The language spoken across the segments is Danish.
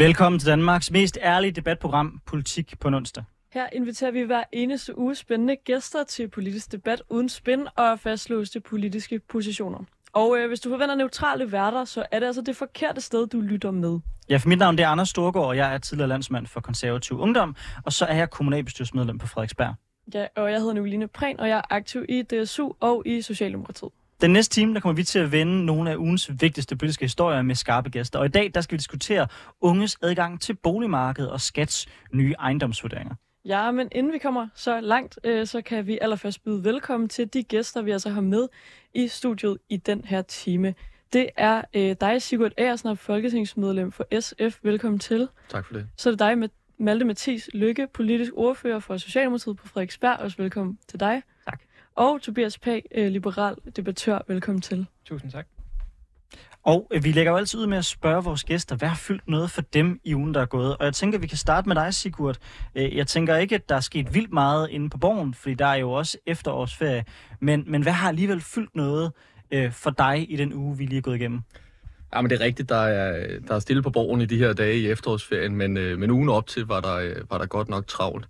Velkommen til Danmarks mest ærlige debatprogram, Politik på onsdag. Her inviterer vi hver eneste uge spændende gæster til politisk debat uden spin og fastlåste politiske positioner. Og øh, hvis du forventer neutrale værter, så er det altså det forkerte sted, du lytter med. Ja, for mit navn det er Anders Storgård, og jeg er tidligere landsmand for konservativ ungdom, og så er jeg kommunalbestyrelsesmedlem på Frederiksberg. Ja, og jeg hedder Nicoline Prehn, og jeg er aktiv i DSU og i Socialdemokratiet. Den næste time, der kommer vi til at vende nogle af ugens vigtigste politiske historier med skarpe gæster. Og i dag, der skal vi diskutere unges adgang til boligmarkedet og skats nye ejendomsvurderinger. Ja, men inden vi kommer så langt, øh, så kan vi allerførst byde velkommen til de gæster, vi altså har med i studiet i den her time. Det er øh, dig, Sigurd Aersnap, folketingsmedlem for SF. Velkommen til. Tak for det. Så er det dig, med Malte Mathis Lykke, politisk ordfører for Socialdemokratiet på Frederiksberg. Også velkommen til dig. Og Tobias Pag, øh, liberal debattør. Velkommen til. Tusind tak. Og øh, vi lægger jo altid ud med at spørge vores gæster, hvad har fyldt noget for dem i ugen, der er gået? Og jeg tænker, vi kan starte med dig, Sigurd. Øh, jeg tænker ikke, at der er sket vildt meget inde på borgen, fordi der er jo også efterårsferie. Men, men hvad har alligevel fyldt noget for dig i den uge, vi lige er gået igennem? Ja, men det er rigtigt, der er, der er stille på borgen i de her dage i efterårsferien, men, men ugen op til var der, var der godt nok travlt.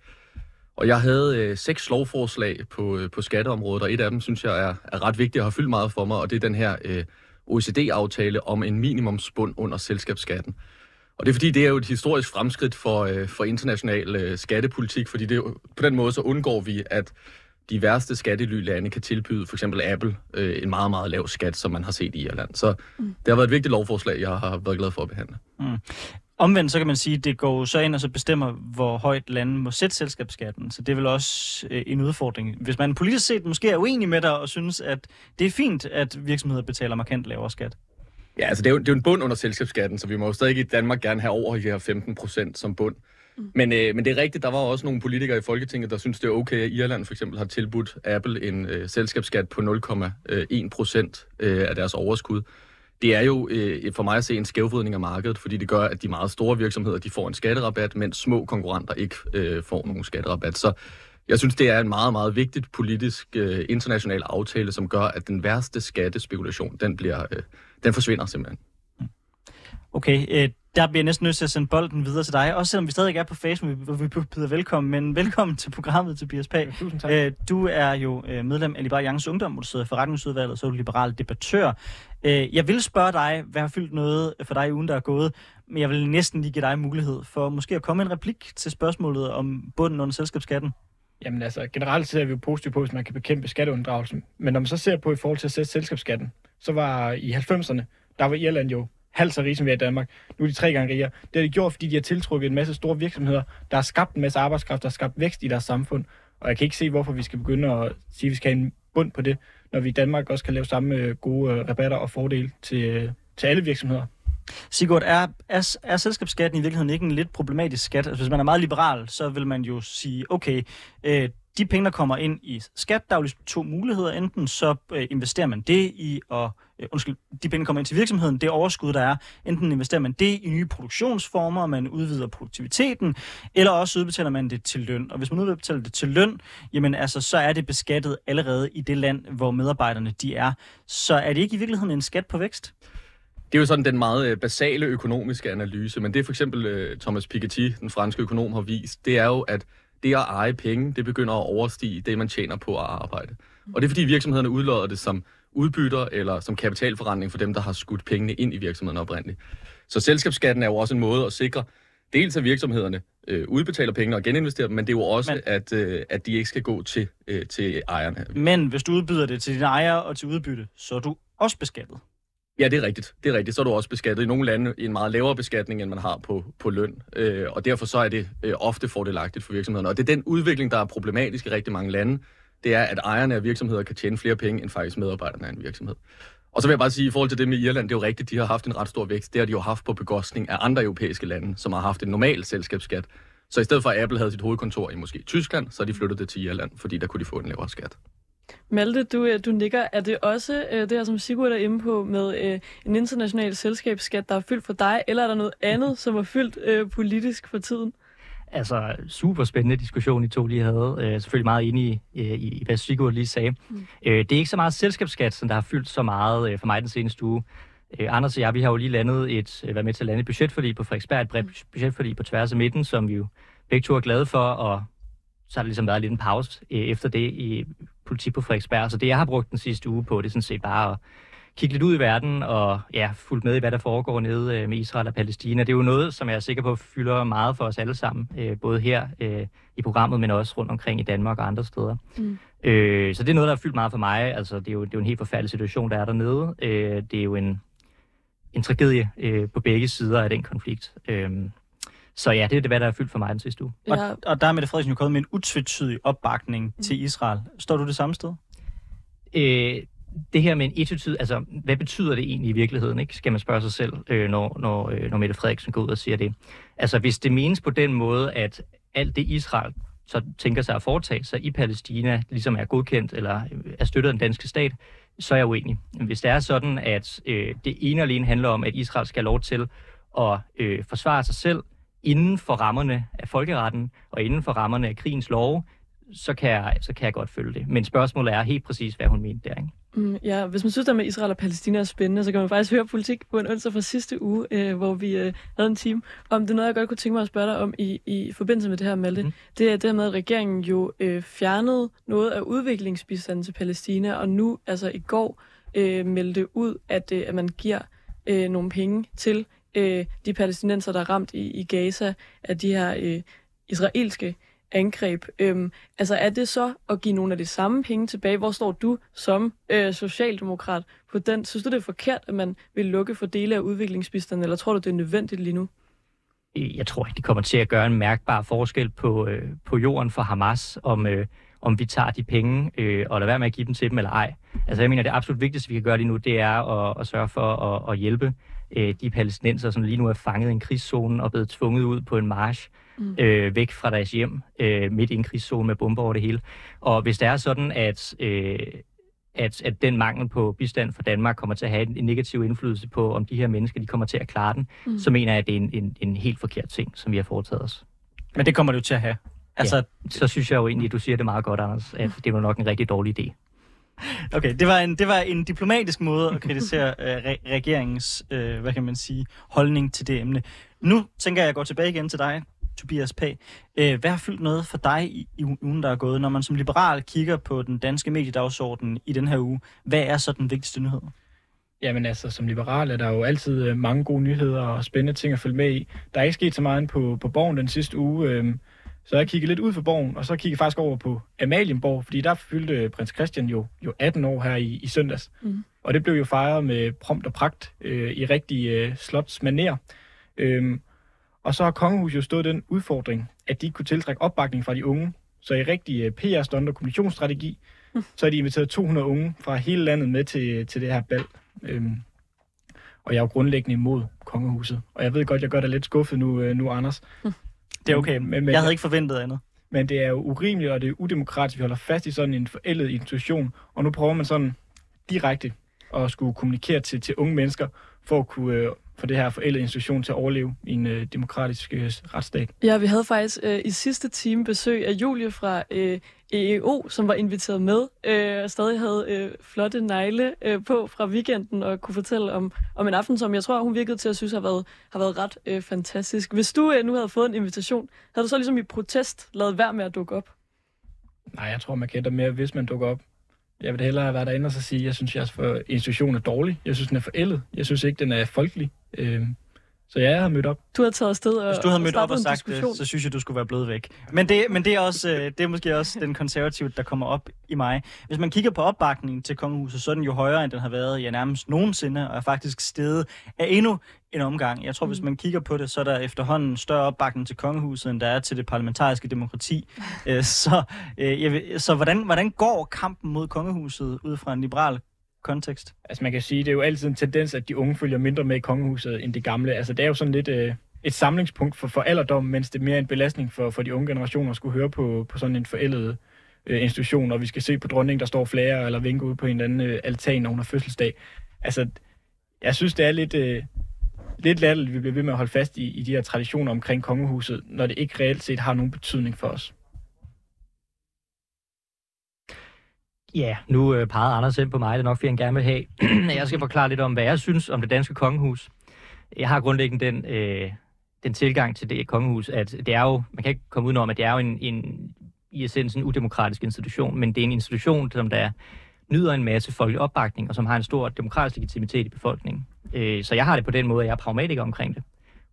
Og jeg havde øh, seks lovforslag på, øh, på skatteområdet, og et af dem synes jeg er, er ret vigtigt og har fyldt meget for mig, og det er den her øh, OECD-aftale om en minimumsbund under selskabsskatten. Og det er fordi, det er jo et historisk fremskridt for, øh, for international øh, skattepolitik, fordi det, på den måde så undgår vi, at de værste skattely-lande kan tilbyde for eksempel Apple øh, en meget, meget lav skat, som man har set i Irland. Så mm. det har været et vigtigt lovforslag, jeg har været glad for at behandle. Mm. Omvendt så kan man sige, at det går så ind og så bestemmer, hvor højt landet må sætte selskabsskatten. Så det er vel også øh, en udfordring. Hvis man politisk set måske er uenig med dig og synes, at det er fint, at virksomheder betaler markant lavere skat. Ja, altså det er, jo, det er jo en bund under selskabsskatten, så vi må jo stadig i Danmark gerne have over de her 15 procent som bund. Mm. Men, øh, men det er rigtigt, der var også nogle politikere i Folketinget, der synes det er okay, at Irland for eksempel har tilbudt Apple en øh, selskabsskat på 0,1 procent øh, af deres overskud. Det er jo øh, for mig at se en skævvridning af markedet, fordi det gør, at de meget store virksomheder de får en skatterabat, mens små konkurrenter ikke øh, får nogen skatterabat. Så jeg synes, det er en meget, meget vigtigt politisk øh, international aftale, som gør, at den værste skattespekulation, den, bliver, øh, den forsvinder simpelthen. Okay, øh, der bliver jeg næsten nødt til at sende bolden videre til dig, også selvom vi stadig er på Facebook, hvor vi byder velkommen, men velkommen til programmet, Tobias Pag. Tusind tak. Øh, du er jo øh, medlem af Liberal Alliance Ungdom, hvor du sidder i forretningsudvalget, så er du liberal debattør. Øh, jeg vil spørge dig, hvad har fyldt noget for dig i ugen, der er gået, men jeg vil næsten lige give dig mulighed for måske at komme med en replik til spørgsmålet om bunden under selskabsskatten. Jamen altså, generelt ser vi jo positivt på, hvis man kan bekæmpe skatteunddragelse. Men når man så ser på i forhold til at sætte selskabsskatten, så var i 90'erne, der var Irland jo halvt så rige, som vi er i Danmark. Nu er de tre gange rigere. Det har de gjort, fordi de har tiltrukket en masse store virksomheder, der har skabt en masse arbejdskraft, der har skabt vækst i deres samfund. Og jeg kan ikke se, hvorfor vi skal begynde at sige, at vi skal have en bund på det, når vi i Danmark også kan lave samme øh, gode øh, rabatter og fordele til, øh, til alle virksomheder. Sigurd, er, er, er selskabsskatten i virkeligheden ikke en lidt problematisk skat? Altså, hvis man er meget liberal, så vil man jo sige, okay, øh, de penge, der kommer ind i skat, der er jo ligesom to muligheder. Enten så øh, investerer man det i, at øh, undskyld, de penge, kommer ind til virksomheden, det overskud, der er, enten investerer man det i nye produktionsformer, man udvider produktiviteten, eller også udbetaler man det til løn. Og hvis man udbetaler det til løn, jamen altså, så er det beskattet allerede i det land, hvor medarbejderne de er. Så er det ikke i virkeligheden en skat på vækst? Det er jo sådan den meget øh, basale økonomiske analyse, men det for eksempel øh, Thomas Piketty, den franske økonom, har vist, det er jo, at det at eje penge, det begynder at overstige det, man tjener på at arbejde. Og det er fordi virksomhederne udlodder det som udbytter eller som kapitalforretning for dem, der har skudt pengene ind i virksomheden oprindeligt. Så selskabsskatten er jo også en måde at sikre, dels at virksomhederne øh, udbetaler pengene og geninvesterer dem, men det er jo også, men, at, øh, at de ikke skal gå til, øh, til ejerne. Men hvis du udbyder det til dine ejere og til udbytte, så er du også beskattet. Ja, det er rigtigt. Det er rigtigt. Så er du også beskattet i nogle lande i en meget lavere beskatning, end man har på, på løn. Øh, og derfor så er det øh, ofte fordelagtigt for virksomhederne. Og det er den udvikling, der er problematisk i rigtig mange lande. Det er, at ejerne af virksomheder kan tjene flere penge, end faktisk medarbejderne af en virksomhed. Og så vil jeg bare sige, i forhold til det med Irland, det er jo rigtigt, de har haft en ret stor vækst. Det har de jo haft på begostning af andre europæiske lande, som har haft en normal selskabsskat. Så i stedet for at Apple havde sit hovedkontor i måske Tyskland, så har de flyttet det til Irland, fordi der kunne de få en lavere skat. Malte, du, øh, du nikker. Er det også øh, det her, som Sigurd er inde på, med øh, en international selskabsskat, der er fyldt for dig, eller er der noget andet, som er fyldt politisk for tiden? Altså, super spændende diskussion, I to lige havde. Øh, selvfølgelig meget enig i, i, i, hvad Sigurd lige sagde. Mm. Øh, det er ikke så meget selskabsskat, som der har fyldt så meget øh, for mig den seneste uge. Øh, Anders og jeg, vi har jo lige landet et, øh, været med til at lande et budgetforlig på Frederiksberg, et bredt budgetforlig på tværs af midten, som vi jo begge to er glade for, og så har der ligesom været lidt en pause øh, efter det i politik på Frederiksberg. Så det, jeg har brugt den sidste uge på, det er sådan set bare at kigge lidt ud i verden og ja, fulgt med i, hvad der foregår nede øh, med Israel og Palæstina. Det er jo noget, som jeg er sikker på fylder meget for os alle sammen, øh, både her øh, i programmet, men også rundt omkring i Danmark og andre steder. Mm. Øh, så det er noget, der har fyldt meget for mig. Altså, det er jo, det er jo en helt forfærdelig situation, der er dernede. Øh, det er jo en, en tragedie øh, på begge sider af den konflikt. Øh, så ja, det er det, hvad der er fyldt for mig den sidste uge. Ja. Og, og der er Mette Frederiksen jo kommet med en utvetydig opbakning mm. til Israel. Står du det samme sted? Øh, det her med en etityd, altså hvad betyder det egentlig i virkeligheden, ikke? skal man spørge sig selv, øh, når, når, øh, når Mette Frederiksen går ud og siger det. Altså hvis det menes på den måde, at alt det Israel så tænker sig at foretage sig i Palæstina, ligesom er godkendt eller er støttet af den danske stat, så er jeg uenig. Hvis det er sådan, at øh, det ene og alene handler om, at Israel skal have lov til at øh, forsvare sig selv inden for rammerne af folkeretten og inden for rammerne af krigens love, så kan, jeg, så kan jeg godt følge det. Men spørgsmålet er helt præcis, hvad hun mente der. Ikke? Mm, ja, hvis man synes, at med Israel og Palæstina er spændende, så kan man faktisk høre politik på en onsdag fra sidste uge, øh, hvor vi øh, havde en team. Om det er noget, jeg godt kunne tænke mig at spørge dig om i, i forbindelse med det her, Malte. Mm. Det er det med, at regeringen jo øh, fjernede noget af udviklingsbistanden til Palæstina, og nu, altså i går, øh, meldte ud, at, øh, at man giver øh, nogle penge til øh, de palæstinenser, der er ramt i, i Gaza af de her øh, israelske angreb. Øhm, altså er det så at give nogle af de samme penge tilbage? Hvor står du som øh, socialdemokrat på den? Synes du, det er forkert, at man vil lukke for dele af udviklingsbistanden, eller tror du, det er nødvendigt lige nu? Øh, jeg tror ikke, det kommer til at gøre en mærkbar forskel på, øh, på jorden for Hamas, om, øh, om vi tager de penge øh, og lader være med at give dem til dem eller ej. Altså jeg mener, det absolut vigtigste, vi kan gøre lige nu, det er at, at sørge for at, at hjælpe øh, de palæstinenser, som lige nu er fanget i en krigszone og blevet tvunget ud på en march mm. øh, væk fra deres hjem, øh, midt i en krigszone med bomber over det hele. Og hvis det er sådan, at, øh, at, at den mangel på bistand for Danmark kommer til at have en, negativ indflydelse på, om de her mennesker de kommer til at klare den, mm. så mener jeg, at det er en, en, en helt forkert ting, som vi har foretaget os. Men det kommer det jo til at have. Altså, ja, så synes jeg jo egentlig, at du siger det meget godt, Anders, at det var nok en rigtig dårlig idé. Okay, det var en, det var en diplomatisk måde at kritisere øh, re- regeringens, øh, hvad kan man sige, holdning til det emne. Nu tænker jeg at gå tilbage igen til dig, Tobias Pag. Øh, hvad har fyldt noget for dig i, i ugen, der er gået, når man som liberal kigger på den danske mediedagsorden i den her uge? Hvad er så den vigtigste nyhed? Jamen altså, som liberal er der jo altid øh, mange gode nyheder og spændende ting at følge med i. Der er ikke sket så meget på, på borgen den sidste uge. Øh, så jeg kiggede lidt ud for borgen, og så kiggede jeg faktisk over på Amalienborg, fordi der fyldte prins Christian jo, jo 18 år her i, i søndags. Mm. Og det blev jo fejret med prompt og pragt øh, i rigtig øh, slotsmaner. Øhm, og så har kongehuset jo stået den udfordring, at de ikke kunne tiltrække opbakning fra de unge. Så i rigtig øh, PR-stund og kommunikationsstrategi, mm. så har de inviteret 200 unge fra hele landet med til, til det her bal. Øhm, og jeg er jo grundlæggende imod kongehuset. Og jeg ved godt, jeg gør dig lidt skuffet nu, øh, nu Anders. Mm. Det er okay. Men, men, jeg havde ikke forventet andet. Men det er jo urimeligt, og det er udemokratisk, vi holder fast i sådan en forældet institution. Og nu prøver man sådan direkte at skulle kommunikere til, til unge mennesker, for at kunne øh, få det her forældede institution til at overleve i en øh, demokratisk øh, retsstat. Ja, vi havde faktisk øh, i sidste time besøg af Julie fra øh, EEO, som var inviteret med, øh, og stadig havde øh, flotte negle øh, på fra weekenden, og kunne fortælle om, om en aften, som jeg tror, hun virkede til at synes har været, har været ret øh, fantastisk. Hvis du øh, nu havde fået en invitation, havde du så ligesom i protest lavet værd med at dukke op? Nej, jeg tror, man gætter mere, hvis man dukker op. Jeg vil hellere være derinde og så sige, at jeg synes, at jeres institution er dårlig. Jeg synes, den er forældet. Jeg synes ikke, den er folkelig. Øh, så ja, jeg har mødt op. Du har taget afsted og Hvis du havde mødt op og sagt det, så synes jeg, du skulle være blevet væk. Men det, men det, er, også, øh, det er måske også den konservative, der kommer op i mig. Hvis man kigger på opbakningen til kongehuset, så er den jo højere, end den har været ja, nærmest nogensinde, og er faktisk steget af endnu en omgang. Jeg tror, mm. hvis man kigger på det, så er der efterhånden større opbakning til kongehuset, end der er til det parlamentariske demokrati. Øh, så øh, jeg vil, så hvordan, hvordan går kampen mod kongehuset ud fra en liberal kontekst? Altså man kan sige, det er jo altid en tendens, at de unge følger mindre med i kongehuset end de gamle. Altså det er jo sådan lidt øh, et samlingspunkt for, for alderdom, mens det er mere en belastning for, for de unge generationer at skulle høre på, på sådan en forældet øh, institution, og vi skal se på dronningen, der står flere eller vinker ud på en eller anden øh, altan, når hun har fødselsdag. Altså, jeg synes, det er lidt, øh, lidt latterligt, at vi bliver ved med at holde fast i, i de her traditioner omkring kongehuset, når det ikke reelt set har nogen betydning for os. Ja, nu øh, pegede Anders ind på mig, det er nok fordi han gerne vil have. jeg skal forklare lidt om, hvad jeg synes om det danske kongehus. Jeg har grundlæggende den, øh, den tilgang til det kongehus, at det er jo, man kan ikke komme udenom, at det er jo en, en i essensen en udemokratisk institution, men det er en institution, som der nyder en masse folkelig opbakning, og som har en stor demokratisk legitimitet i befolkningen. Øh, så jeg har det på den måde, at jeg er pragmatiker omkring det.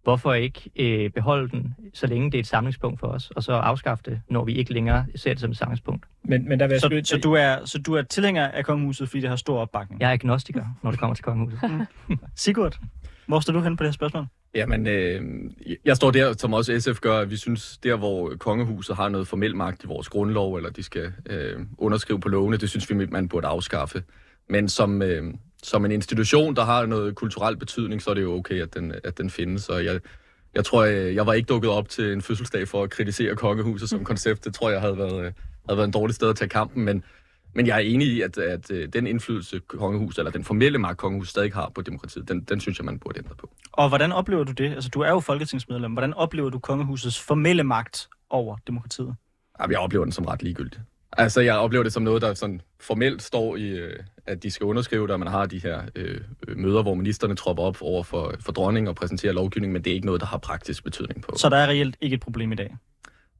Hvorfor ikke øh, beholde den, så længe det er et samlingspunkt for os, og så afskaffe det, når vi ikke længere ser det som et samlingspunkt? Men, men der vil jeg Så, skyde- så, du er, så du er tilhænger af kongehuset, fordi det har stor opbakning? Jeg er agnostiker, når det kommer til kongehuset. Sigurd, hvor står du hen på det her spørgsmål? Jamen, øh, jeg står der, som også SF gør, at vi synes, der hvor kongehuset har noget formel magt i vores grundlov, eller de skal øh, underskrive på lovene, det synes vi, man burde afskaffe. Men som, øh, som en institution, der har noget kulturel betydning, så er det jo okay, at den, at den findes. Og jeg, jeg tror, jeg, jeg var ikke dukket op til en fødselsdag for at kritisere kongehuset som koncept. Det tror jeg havde været, øh, havde været en dårlig sted at tage kampen, men men jeg er enig i, at, at øh, den indflydelse kongehus, eller den formelle magt kongehus stadig har på demokratiet, den, den synes jeg, man burde ændre på. Og hvordan oplever du det? Altså, du er jo folketingsmedlem. Hvordan oplever du kongehusets formelle magt over demokratiet? Jeg oplever den som ret ligegyldig. Altså, jeg oplever det som noget, der sådan formelt står i, øh, at de skal underskrive det, og man har de her øh, øh, møder, hvor ministerne tropper op over for, for dronningen og præsenterer lovgivning, men det er ikke noget, der har praktisk betydning på. Så der er reelt ikke et problem i dag.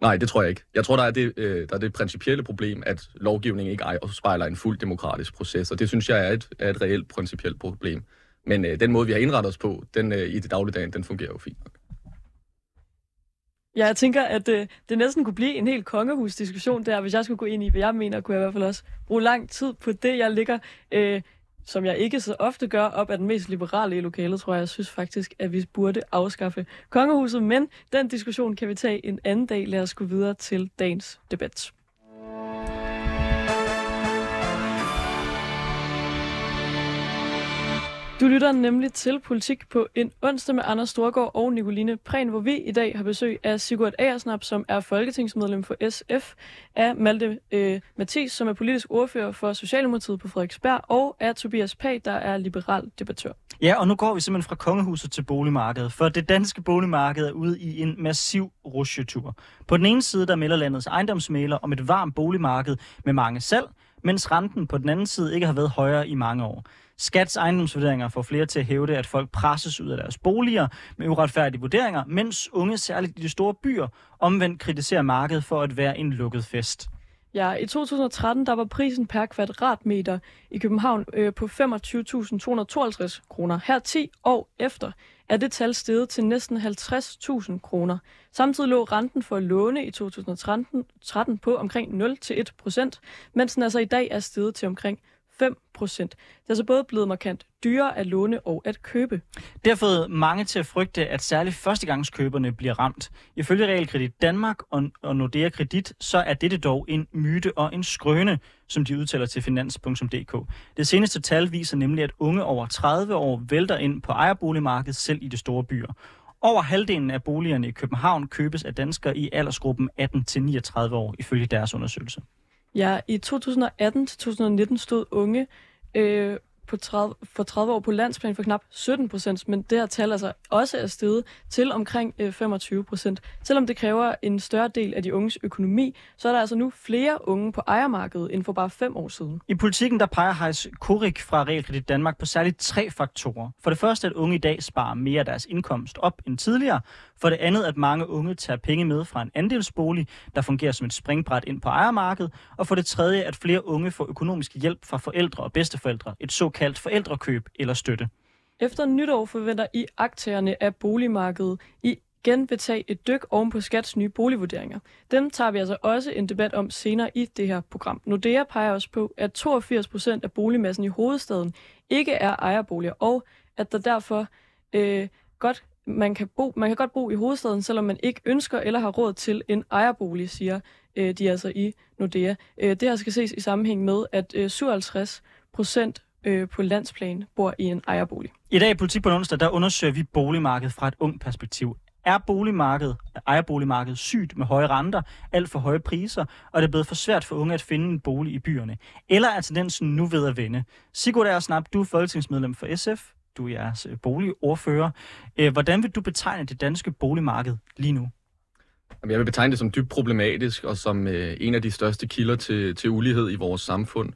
Nej, det tror jeg ikke. Jeg tror, der er det, øh, der er det principielle problem, at lovgivningen ikke spejler en fuld demokratisk proces, og det synes jeg er et, er et reelt principielt problem. Men øh, den måde, vi har indrettet os på, den øh, i det dagligdagen, den fungerer jo fint. nok. Ja, jeg tænker, at øh, det næsten kunne blive en helt kongehusdiskussion der, hvis jeg skulle gå ind i, hvad jeg mener, kunne jeg i hvert fald også bruge lang tid på det, jeg ligger, øh, som jeg ikke så ofte gør, op af den mest liberale i lokalet, tror jeg. Jeg synes faktisk, at vi burde afskaffe kongehuset, men den diskussion kan vi tage en anden dag. Lad os gå videre til dagens debat. Du lytter nemlig til Politik på en onsdag med Anders Storgård og Nicoline Prehn, hvor vi i dag har besøg af Sigurd Agersnap, som er folketingsmedlem for SF, af Malte øh, Mathis, som er politisk ordfører for Socialdemokratiet på Frederiksberg, og af Tobias Pag, der er liberal debattør. Ja, og nu går vi simpelthen fra kongehuset til boligmarkedet, for det danske boligmarked er ude i en massiv rusjetur. På den ene side, der melder landets ejendomsmaler om et varmt boligmarked med mange salg, mens renten på den anden side ikke har været højere i mange år. Skats ejendomsvurderinger får flere til at hævde, at folk presses ud af deres boliger med uretfærdige vurderinger, mens unge, særligt i de store byer, omvendt kritiserer markedet for at være en lukket fest. Ja, i 2013 der var prisen per kvadratmeter i København øh, på 25.252 kroner. Her 10 år efter er det tal steget til næsten 50.000 kroner. Samtidig lå renten for at låne i 2013 13 på omkring 0-1 procent, mens den altså i dag er steget til omkring 5 procent. Det er altså både blevet markant dyrere at låne og at købe. Det har fået mange til at frygte, at særligt førstegangskøberne bliver ramt. Ifølge Realkredit Danmark og, og Nordea Kredit, så er dette dog en myte og en skrøne, som de udtaler til finans.dk. Det seneste tal viser nemlig, at unge over 30 år vælter ind på ejerboligmarkedet selv i de store byer. Over halvdelen af boligerne i København købes af danskere i aldersgruppen 18-39 år, ifølge deres undersøgelse. Ja, i 2018-2019 stod unge øh, på 30, for 30 år på landsplan for knap 17 procent, men det her tal altså også er steget til omkring øh, 25 procent. Selvom det kræver en større del af de unges økonomi, så er der altså nu flere unge på ejermarkedet end for bare fem år siden. I politikken der peger Heis Korik fra Realkredit Danmark på særligt tre faktorer. For det første, at unge i dag sparer mere af deres indkomst op end tidligere. For det andet, at mange unge tager penge med fra en andelsbolig, der fungerer som et springbræt ind på ejermarkedet. Og for det tredje, at flere unge får økonomisk hjælp fra forældre og bedsteforældre, et såkaldt forældrekøb eller støtte. Efter nytår forventer I aktørerne af boligmarkedet igen vil tage et dyk oven på Skats nye boligvurderinger. Dem tager vi altså også en debat om senere i det her program. Nordea peger også på, at 82 procent af boligmassen i hovedstaden ikke er ejerboliger, og at der derfor øh, godt man kan, bo, man kan godt bo i hovedstaden, selvom man ikke ønsker eller har råd til en ejerbolig, siger øh, de altså i Nordea. Øh, det her skal ses i sammenhæng med, at øh, 57 procent øh, på landsplan bor i en ejerbolig. I dag i Politik på onsdag, der undersøger vi boligmarkedet fra et ung perspektiv. Er boligmarkedet, ejerboligmarkedet sygt med høje renter, alt for høje priser, og det er blevet for svært for unge at finde en bolig i byerne? Eller er tendensen nu ved at vende? Sigurd Ersnap, du er folketingsmedlem for SF. Du er jeres øh, boligordfører. Øh, Hvordan vil du betegne det danske boligmarked lige nu? Jamen, Jeg vil betegne det som dybt problematisk og som øh, en af de største kilder til, til ulighed i vores samfund.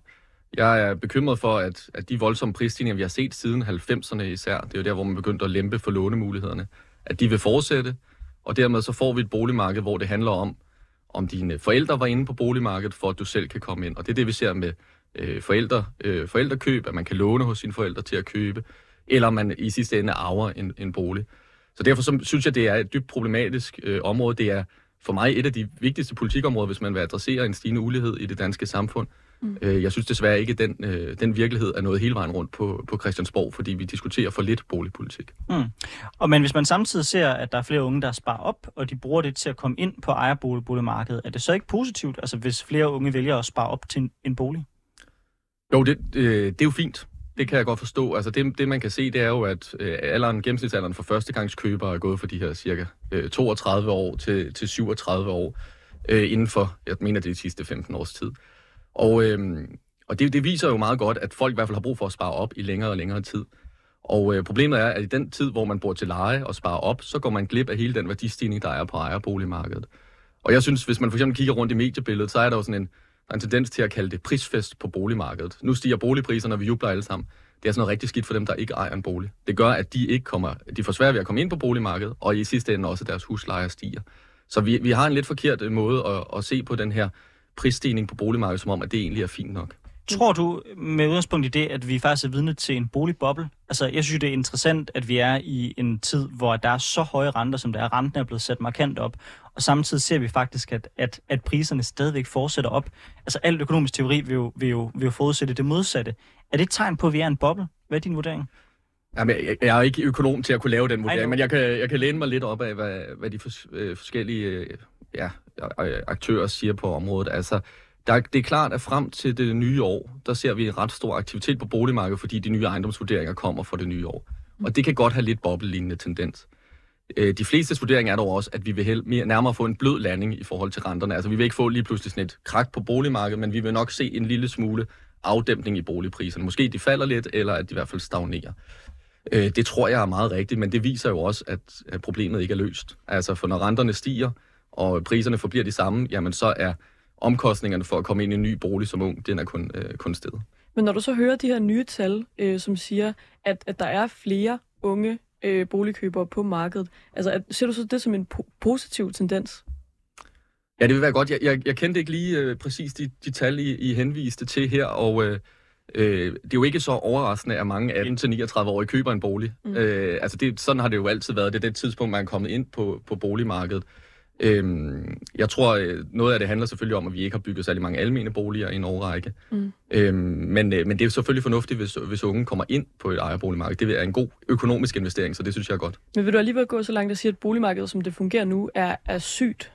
Jeg er bekymret for, at, at de voldsomme prisstigninger, vi har set siden 90'erne især, det er jo der, hvor man begyndte at lempe for lånemulighederne, at de vil fortsætte, og dermed så får vi et boligmarked, hvor det handler om, om dine forældre var inde på boligmarkedet, for at du selv kan komme ind. Og det er det, vi ser med øh, forældre, øh, forældrekøb, at man kan låne hos sine forældre til at købe, eller man i sidste ende arver en, en bolig. Så derfor så synes jeg, det er et dybt problematisk øh, område. Det er for mig et af de vigtigste politikområder, hvis man vil adressere en stigende ulighed i det danske samfund. Mm. Øh, jeg synes desværre ikke, at den, øh, den virkelighed er noget hele vejen rundt på, på Christiansborg, fordi vi diskuterer for lidt boligpolitik. Mm. Og men hvis man samtidig ser, at der er flere unge, der sparer op, og de bruger det til at komme ind på ejerboligmarkedet, er det så ikke positivt, altså hvis flere unge vælger at spare op til en, en bolig? Jo, det, øh, det er jo fint. Det kan jeg godt forstå. Altså det, det man kan se, det er jo, at øh, alderen, gennemsnitsalderen for førstegangskøbere er gået fra de her cirka øh, 32 år til, til 37 år øh, inden for, jeg mener det er de sidste 15 års tid. Og, øh, og det, det viser jo meget godt, at folk i hvert fald har brug for at spare op i længere og længere tid. Og øh, problemet er, at i den tid, hvor man bor til leje og sparer op, så går man glip af hele den værdistigning, der er på ejerboligmarkedet. Og jeg synes, hvis man for eksempel kigger rundt i mediebilledet, så er der jo sådan en, der en tendens til at kalde det prisfest på boligmarkedet. Nu stiger boligpriserne, og vi jubler alle sammen. Det er sådan noget rigtig skidt for dem, der ikke ejer en bolig. Det gør, at de ikke kommer, de får svært ved at komme ind på boligmarkedet, og i sidste ende også, deres huslejer stiger. Så vi, vi har en lidt forkert øh, måde at, at se på den her prisstigning på boligmarkedet, som om, at det egentlig er fint nok. Tror du med udgangspunkt i det, at vi faktisk er vidne til en boligboble? Altså, jeg synes, det er interessant, at vi er i en tid, hvor der er så høje renter, som der er. Renten er blevet sat markant op, og samtidig ser vi faktisk, at, at, at priserne stadigvæk fortsætter op. Altså, al økonomisk teori vil jo, vil, jo, vil jo forudsætte det modsatte. Er det et tegn på, at vi er en boble? Hvad er din vurdering? Jamen, jeg, jeg er ikke økonom til at kunne lave den vurdering, men jeg kan, jeg kan læne mig lidt op af, hvad, hvad de fors, øh, forskellige øh, ja, aktører siger på området. Altså, der, det er klart, at frem til det nye år, der ser vi en ret stor aktivitet på boligmarkedet, fordi de nye ejendomsvurderinger kommer for det nye år. Og det kan godt have lidt boblelignende tendens. Øh, de fleste vurderinger er dog også, at vi vil hel- mere nærmere få en blød landing i forhold til renterne. Altså vi vil ikke få lige pludselig sådan et krak på boligmarkedet, men vi vil nok se en lille smule afdæmpning i boligpriserne. Måske de falder lidt, eller at de i hvert fald stagnerer. Øh, det tror jeg er meget rigtigt, men det viser jo også, at problemet ikke er løst. Altså for når renterne stiger, og priserne forbliver de samme, jamen så er omkostningerne for at komme ind i en ny bolig som ung, den er kun, øh, kun stedet. Men når du så hører de her nye tal, øh, som siger, at, at der er flere unge øh, boligkøbere på markedet, altså at, ser du så det som en po- positiv tendens? Ja, det vil være godt. Jeg, jeg, jeg kendte ikke lige øh, præcis de, de tal, I, I henviste til her, og øh, øh, det er jo ikke så overraskende, at mange 18-39-årige køber en bolig. Mm. Øh, altså det, sådan har det jo altid været. Det er det tidspunkt, man er kommet ind på, på boligmarkedet. Øhm, jeg tror, øh, noget af det handler selvfølgelig om, at vi ikke har bygget særlig mange almene boliger i en årrække. Mm. Øhm, men, øh, men det er selvfølgelig fornuftigt, hvis, hvis unge kommer ind på et ejerboligmarked. Det er en god økonomisk investering, så det synes jeg er godt. Men vil du alligevel gå så langt at sige, at boligmarkedet, som det fungerer nu, er, er sygt?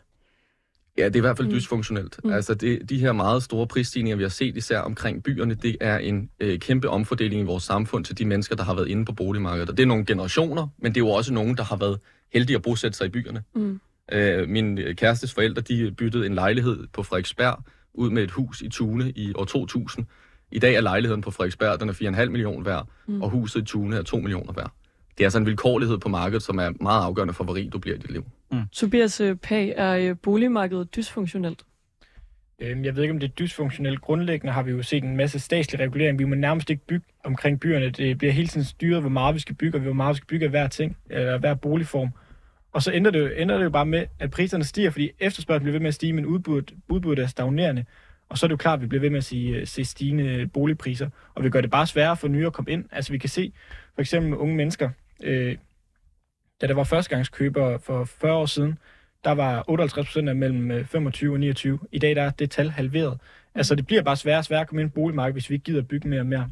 Ja, det er i hvert fald Mm. dysfunktionelt. Mm. Altså det, de her meget store prisstigninger, vi har set især omkring byerne, det er en øh, kæmpe omfordeling i vores samfund til de mennesker, der har været inde på boligmarkedet. Og det er nogle generationer, men det er jo også nogen, der har været heldige at bosætte sig i byerne. Mm. Øh, min øh, kærestes forældre, de byttede en lejlighed på Frederiksberg ud med et hus i Tune i år 2000. I dag er lejligheden på Frederiksberg, den er 4,5 millioner værd, Mm. mm. og huset i Tune er 2 millioner værd. Det er altså en vilkårlighed på markedet, som er meget afgørende for, hvor rig du bliver i dit liv. Tobias øh, Pag, er øh, boligmarkedet dysfunktionelt? Øhm, Jeg ved ikke, om det er dysfunktionelt. Grundlæggende har vi jo set en masse statslig regulering. Vi må nærmest ikke bygge omkring byerne. Det bliver hele tiden styret, hvor meget vi skal bygge, og hvor meget vi skal bygge af hver ting, eller hver boligform. Og så ender det, jo, ender det jo bare med, at priserne stiger, fordi efterspørgselen bliver ved med at stige, men udbuddet, udbuddet er stagnerende. Og så er det jo klart, at vi bliver ved med at sige, øh, se stigende boligpriser. Og vi gør det bare sværere for nye at komme ind. Altså vi kan se for eksempel med unge mennesker, øh, da der var førstegangskøbere for 40 år siden, der var 58 procent af mellem øh, 25 og 29. I dag der er det tal halveret. Altså det bliver bare sværere og sværere at komme ind på boligmarkedet, hvis vi ikke gider at bygge mere og mere.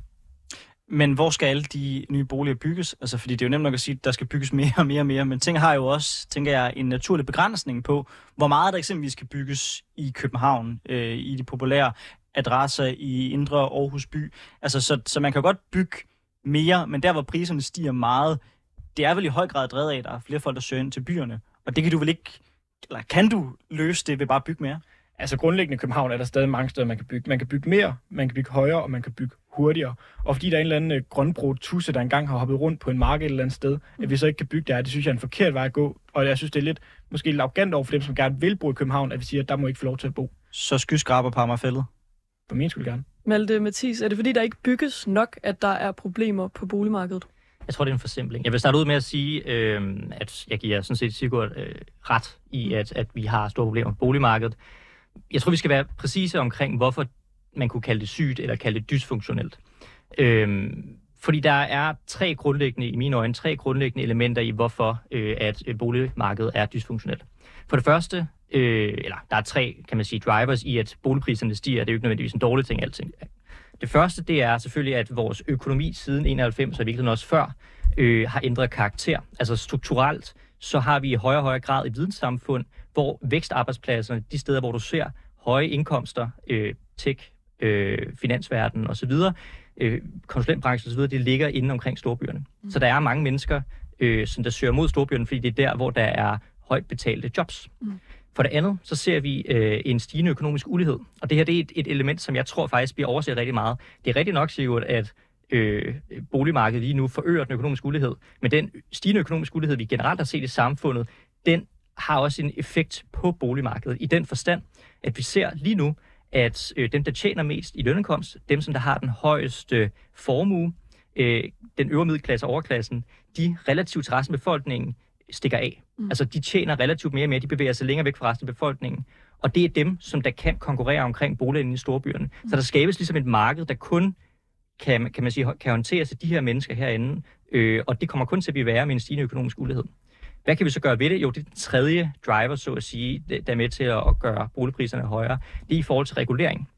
Men hvor skal alle de nye boliger bygges? Altså, fordi det er jo nemt nok at sige, at der skal bygges mere og mere og mere, men ting har jo også, tænker jeg, en naturlig begrænsning på, hvor meget der eksempelvis skal bygges i København, øh, i de populære adresser i Indre Aarhus by. Altså, så, så man kan godt bygge mere, men der, hvor priserne stiger meget, det er vel i høj grad drevet af, at der er flere folk, der søger ind til byerne. Og det kan du vel ikke, eller kan du løse det ved bare at bygge mere? Altså grundlæggende i København er der stadig mange steder, man kan bygge. Man kan bygge mere, man kan bygge højere, og man kan bygge hurtigere. Og fordi der er en eller anden øh, grønbrot tusse, der engang har hoppet rundt på en marked et eller andet sted, at vi så ikke kan bygge der, det synes jeg er en forkert vej at gå. Og jeg synes, det er lidt måske lidt arrogant over for dem, som gerne vil bo i København, at vi siger, at der må ikke få lov til at bo. Så skyskraber på Amagerfællet. For min skyld gerne. Malte Mathis, er det fordi, der ikke bygges nok, at der er problemer på boligmarkedet? Jeg tror, det er en forsimpling. Jeg vil starte ud med at sige, øh, at jeg giver sådan set Sigurd øh, ret i, at, at vi har store problemer på boligmarkedet. Jeg tror, vi skal være præcise omkring, hvorfor man kunne kalde det sygt eller kalde det dysfunktionelt. Øhm, fordi der er tre grundlæggende, i mine øjne, tre grundlæggende elementer i, hvorfor øh, at øh, boligmarkedet er dysfunktionelt. For det første, øh, eller der er tre, kan man sige, drivers i, at boligpriserne stiger. Det er jo ikke nødvendigvis en dårlig ting, alting. Det første, det er selvfølgelig, at vores økonomi siden 91, og i virkeligheden også før, øh, har ændret karakter. Altså strukturelt, så har vi i højere og højere grad et videnssamfund, hvor vækstarbejdspladserne, de steder, hvor du ser høje indkomster, øh, tech, øh, finansverden osv., øh, konsulentbranchen osv., det ligger inde omkring storbyerne. Mm. Så der er mange mennesker, øh, som der søger mod storbyerne, fordi det er der, hvor der er højt betalte jobs. Mm. For det andet, så ser vi øh, en stigende økonomisk ulighed. Og det her det er et, et element, som jeg tror faktisk bliver overset rigtig meget. Det er rigtig nok, Sigurd, at øh, boligmarkedet lige nu forøger den økonomiske ulighed. Men den stigende økonomiske ulighed, vi generelt har set i samfundet, den har også en effekt på boligmarkedet. I den forstand, at vi ser lige nu, at øh, dem, der tjener mest i lønindkomst, dem, som der har den højeste formue, øh, den øvre middelklasse og overklassen, de relativt til resten af befolkningen stikker af. Mm. Altså, de tjener relativt mere og mere, de bevæger sig længere væk fra resten af befolkningen. Og det er dem, som der kan konkurrere omkring boligerne i storbyerne. Mm. Så der skabes ligesom et marked, der kun kan, kan man sige, kan håndtere sig de her mennesker herinde, øh, og det kommer kun til at blive værre med en stigende økonomisk ulighed. Hvad kan vi så gøre ved det? Jo, det tredje driver, så at sige, der er med til at gøre boligpriserne højere. Det er i forhold til regulering.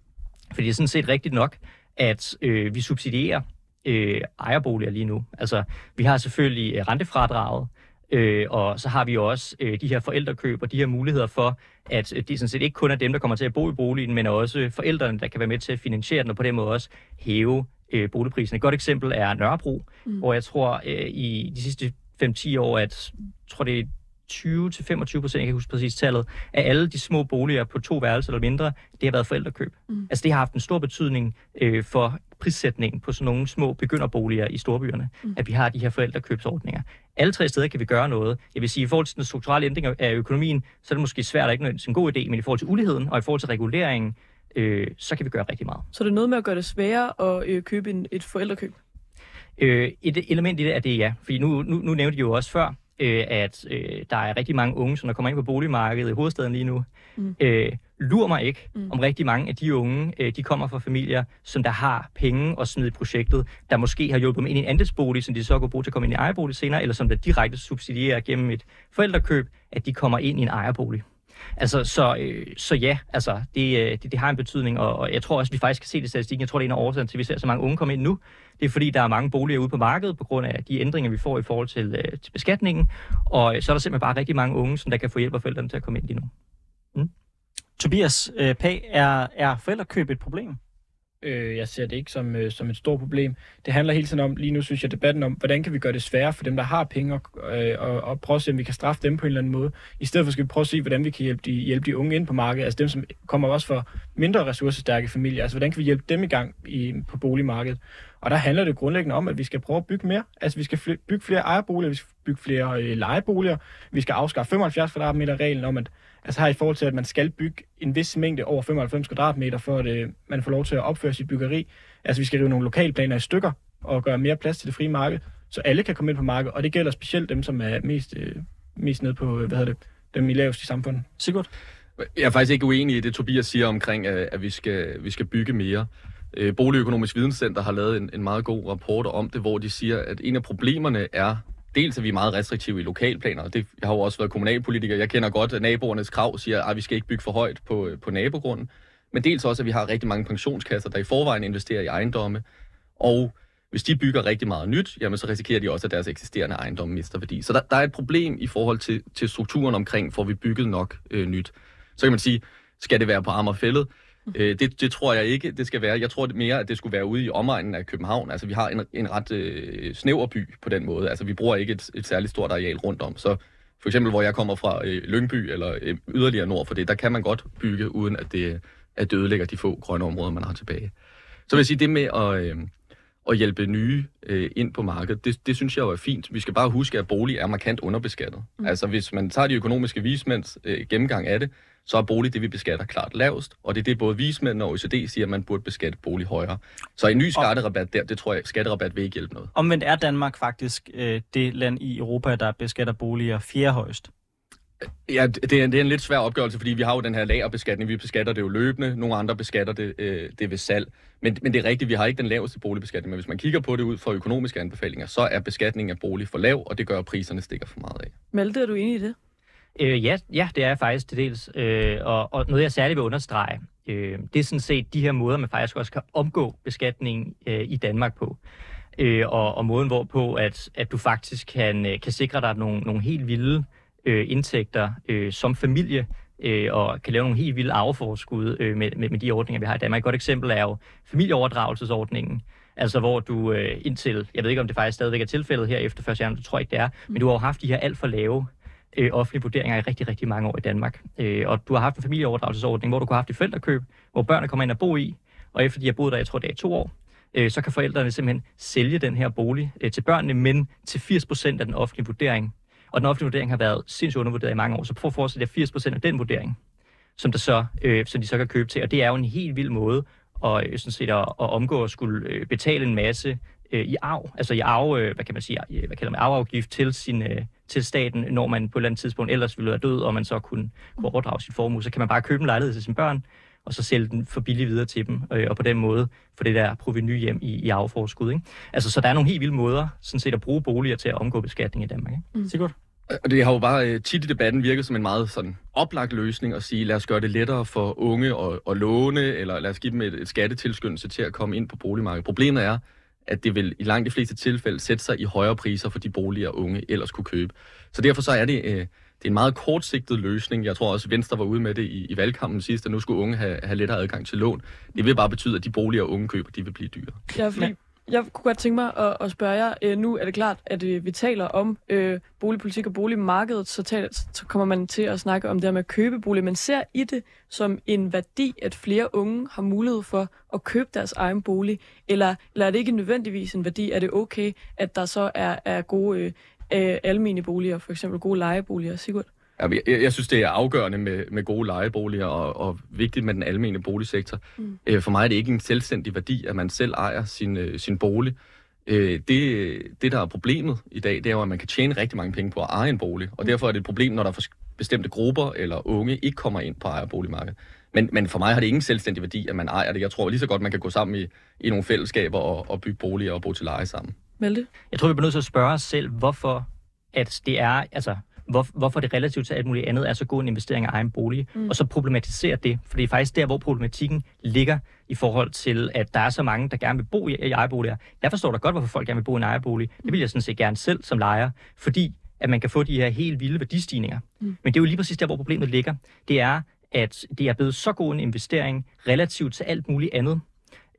For det er sådan set rigtigt nok, at øh, vi subsidierer øh, ejerboliger lige nu. Altså, vi har selvfølgelig øh, rentefradraget, Øh, og så har vi også øh, de her forældrekøb og de her muligheder for, at øh, det sådan set ikke kun er dem, der kommer til at bo i boligen, men også forældrene, der kan være med til at finansiere den, og på den måde også hæve øh, boligprisen. Et godt eksempel er Nørrebro, mm. hvor jeg tror øh, i de sidste 5-10 år, at tror det er 20-25 procent, jeg kan huske præcis tallet, af alle de små boliger på to værelser eller mindre, det har været forældrekøb. Mm. Altså det har haft en stor betydning øh, for prissætningen på sådan nogle små begynderboliger i storbyerne, mm. at vi har de her forældrekøbsordninger. Alle tre steder kan vi gøre noget. Jeg vil sige, i forhold til den strukturelle ændring af økonomien, så er det måske svært at ikke nødvendigvis en god idé, men i forhold til uligheden og i forhold til reguleringen, øh, så kan vi gøre rigtig meget. Så det er noget med at gøre det sværere at øh, købe en, et forældrekøb? Øh, et element i det er det, ja. Fordi nu, nu, nu nævnte jeg jo også før, øh, at øh, der er rigtig mange unge, som der kommer ind på boligmarkedet i hovedstaden lige nu. Mm. Øh, lurer mig ikke, mm. om rigtig mange af de unge, øh, de kommer fra familier, som der har penge og smid i projektet, der måske har hjulpet dem ind i en andelsbolig, som de så kan bruge til at komme ind i ejerbolig senere, eller som der direkte subsidierer gennem et forældrekøb, at de kommer ind i en ejerbolig. Altså, så, øh, så ja, altså, det, øh, det, det har en betydning, og, og jeg tror også, vi faktisk kan se det i statistikken. Jeg tror, det er en af årsagerne til, at vi ser så mange unge komme ind nu. Det er fordi, der er mange boliger ude på markedet på grund af de ændringer, vi får i forhold til, øh, til beskatningen. Og øh, så er der simpelthen bare rigtig mange unge, som der kan få hjælp af forældrene til at komme ind lige nu. Mm. Tobias øh, Pag, er, er forældrekøb et problem? Øh, jeg ser det ikke som, øh, som et stort problem. Det handler hele tiden om, lige nu synes jeg, debatten om, hvordan kan vi gøre det sværere for dem, der har penge, og, øh, og, og prøve at se, om vi kan straffe dem på en eller anden måde. I stedet for skal vi prøve at se, hvordan vi kan hjælpe de, hjælpe de unge ind på markedet, altså dem, som kommer også fra mindre ressourcestærke familier. Altså, hvordan kan vi hjælpe dem i gang i, på boligmarkedet? Og der handler det grundlæggende om, at vi skal prøve at bygge mere. Altså, vi skal fl- bygge flere ejerboliger, vi skal bygge flere øh, lejeboliger, vi skal afskaffe 75 kvadratmeter reglen om, at altså her i forhold til, at man skal bygge en vis mængde over 95 kvadratmeter, for at øh, man får lov til at opføre sit byggeri. Altså vi skal rive nogle lokalplaner i stykker og gøre mere plads til det frie marked, så alle kan komme ind på markedet, og det gælder specielt dem, som er mest, øh, mest nede på, hvad hedder det, dem i lavest i samfundet. Sigurd? Jeg er faktisk ikke uenig i det, Tobias siger omkring, at vi skal, vi skal bygge mere. Øh, Boligøkonomisk Videnscenter har lavet en, en meget god rapport om det, hvor de siger, at en af problemerne er dels er vi meget restriktive i lokalplaner, og det, jeg har jo også været kommunalpolitiker, jeg kender godt, at naboernes krav siger, at vi skal ikke bygge for højt på, øh, på nabogrunden, men dels også, at vi har rigtig mange pensionskasser, der i forvejen investerer i ejendomme, og hvis de bygger rigtig meget nyt, jamen så risikerer de også, at deres eksisterende ejendomme mister værdi. Så der, der er et problem i forhold til, til strukturen omkring, får vi bygget nok øh, nyt. Så kan man sige, skal det være på Amagerfællet? Øh, det, det tror jeg ikke, det skal være. Jeg tror mere, at det skulle være ude i omegnen af København. Altså, vi har en, en ret øh, snæver by på den måde. Altså, vi bruger ikke et, et særligt stort areal rundt om. Så for eksempel, hvor jeg kommer fra øh, Lyngby, eller øh, yderligere nord for det, der kan man godt bygge, uden at det, at det ødelægger de få grønne områder, man har tilbage. Så vil jeg sige, det med at, øh, at hjælpe nye øh, ind på markedet, det, det synes jeg jo er fint. Vi skal bare huske, at bolig er markant underbeskattet. Mm. Altså hvis man tager de økonomiske vismænds øh, gennemgang af det, så er bolig det, vi beskatter klart lavest, og det er det, både vismænd og OECD siger, at man burde beskatte bolig højere. Så en ny skatterabat der, det tror jeg, skatterabat vil ikke hjælpe noget. Omvendt er Danmark faktisk øh, det land i Europa, der beskatter boliger fjerde højst. Ja, det er, det er en lidt svær opgørelse, fordi vi har jo den her lagerbeskatning. Vi beskatter det jo løbende. Nogle andre beskatter det, øh, det ved salg. Men, men det er rigtigt, vi har ikke den laveste boligbeskatning. Men hvis man kigger på det ud fra økonomiske anbefalinger, så er beskatningen af bolig for lav, og det gør, at priserne stikker for meget af. Malte, er du enig i det? Øh, ja, ja, det er jeg faktisk til dels. Øh, og, og noget, jeg særligt vil understrege, øh, det er sådan set de her måder, man faktisk også kan omgå beskatningen øh, i Danmark på. Øh, og, og måden hvorpå, at, at du faktisk kan, øh, kan sikre dig nogle, nogle helt vilde øh, indtægter øh, som familie, øh, og kan lave nogle helt vilde arveforskud øh, med, med, med de ordninger, vi har i Danmark. Et godt eksempel er jo familieoverdragelsesordningen, altså hvor du øh, indtil, jeg ved ikke om det faktisk stadigvæk er tilfældet her efter 1. januar, det tror jeg ikke det er, men du har jo haft de her alt for lave øh, offentlige vurderinger i rigtig, rigtig mange år i Danmark. Øh, og du har haft en familieoverdragelsesordning, hvor du kunne have haft et forældrekøb, hvor børnene kommer ind og bo i, og efter de har boet der, jeg tror det er to år, øh, så kan forældrene simpelthen sælge den her bolig øh, til børnene, men til 80% af den offentlige vurdering. Og den offentlige vurdering har været sindssygt undervurderet i mange år, så prøv at forestille dig 80% af den vurdering, som, der så, øh, som de så kan købe til. Og det er jo en helt vild måde og øh, sådan set at, at omgå at skulle øh, betale en masse øh, i arv, altså i arv, øh, hvad kan man sige, øh, hvad kalder man, arveafgift til, sin, øh, til staten, når man på et eller andet tidspunkt ellers ville være død, og man så kunne, kunne overdrage sit formue, så kan man bare købe en lejlighed til sine børn, og så sælge den for billigt videre til dem, øh, og på den måde få det der proveny hjem i, i arveforskud. Ikke? Altså, så der er nogle helt vilde måder sådan set at bruge boliger til at omgå beskatning i Danmark. Ikke? Mm. Sigurd? Og det har jo bare øh, tit i debatten virket som en meget sådan oplagt løsning at sige, lad os gøre det lettere for unge at, at låne, eller lad os give dem et, et skattetilskyndelse til at komme ind på boligmarkedet. Problemet er, at det vil i langt de fleste tilfælde sætte sig i højere priser for de boliger, unge ellers kunne købe. Så derfor så er det, øh, det er en meget kortsigtet løsning. Jeg tror også, Venstre var ude med det i, i valgkampen sidst, at nu skulle unge have, have lettere adgang til lån. Det vil bare betyde, at de boliger, unge køber, de vil blive dyre. Ja, fordi jeg kunne godt tænke mig at, at spørge jer, øh, nu er det klart, at øh, vi taler om øh, boligpolitik og boligmarkedet, så, taler, så kommer man til at snakke om det her med at købe bolig. Man ser i det som en værdi, at flere unge har mulighed for at købe deres egen bolig, eller, eller er det ikke nødvendigvis en værdi? Er det okay, at der så er, er gode øh, øh almene boliger, for eksempel gode lejeboliger? Sigurd? Jeg, jeg synes, det er afgørende med, med gode lejeboliger og, og vigtigt med den almene boligsektor. Mm. Øh, for mig er det ikke en selvstændig værdi, at man selv ejer sin, øh, sin bolig. Øh, det, det, der er problemet i dag, det er jo, at man kan tjene rigtig mange penge på at eje en bolig. Og mm. derfor er det et problem, når der er bestemte grupper eller unge ikke kommer ind på ejerboligmarkedet. Men, men for mig har det ingen selvstændig værdi, at man ejer det. Jeg tror lige så godt, man kan gå sammen i, i nogle fællesskaber og, og bygge boliger og bo til leje sammen. Malte? Jeg tror, vi bliver nødt til at spørge os selv, hvorfor at det er, altså hvor, hvorfor det relativt til alt muligt andet er så god en investering af egen bolig, mm. og så problematisere det, for det er faktisk der, hvor problematikken ligger i forhold til, at der er så mange, der gerne vil bo i, i ejerboliger. Jeg forstår da godt, hvorfor folk gerne vil bo i en ejerbolig. Det vil jeg sådan set gerne selv som lejer, fordi at man kan få de her helt vilde værdistigninger. Mm. Men det er jo lige præcis der, hvor problemet ligger. Det er, at det er blevet så god en investering relativt til alt muligt andet,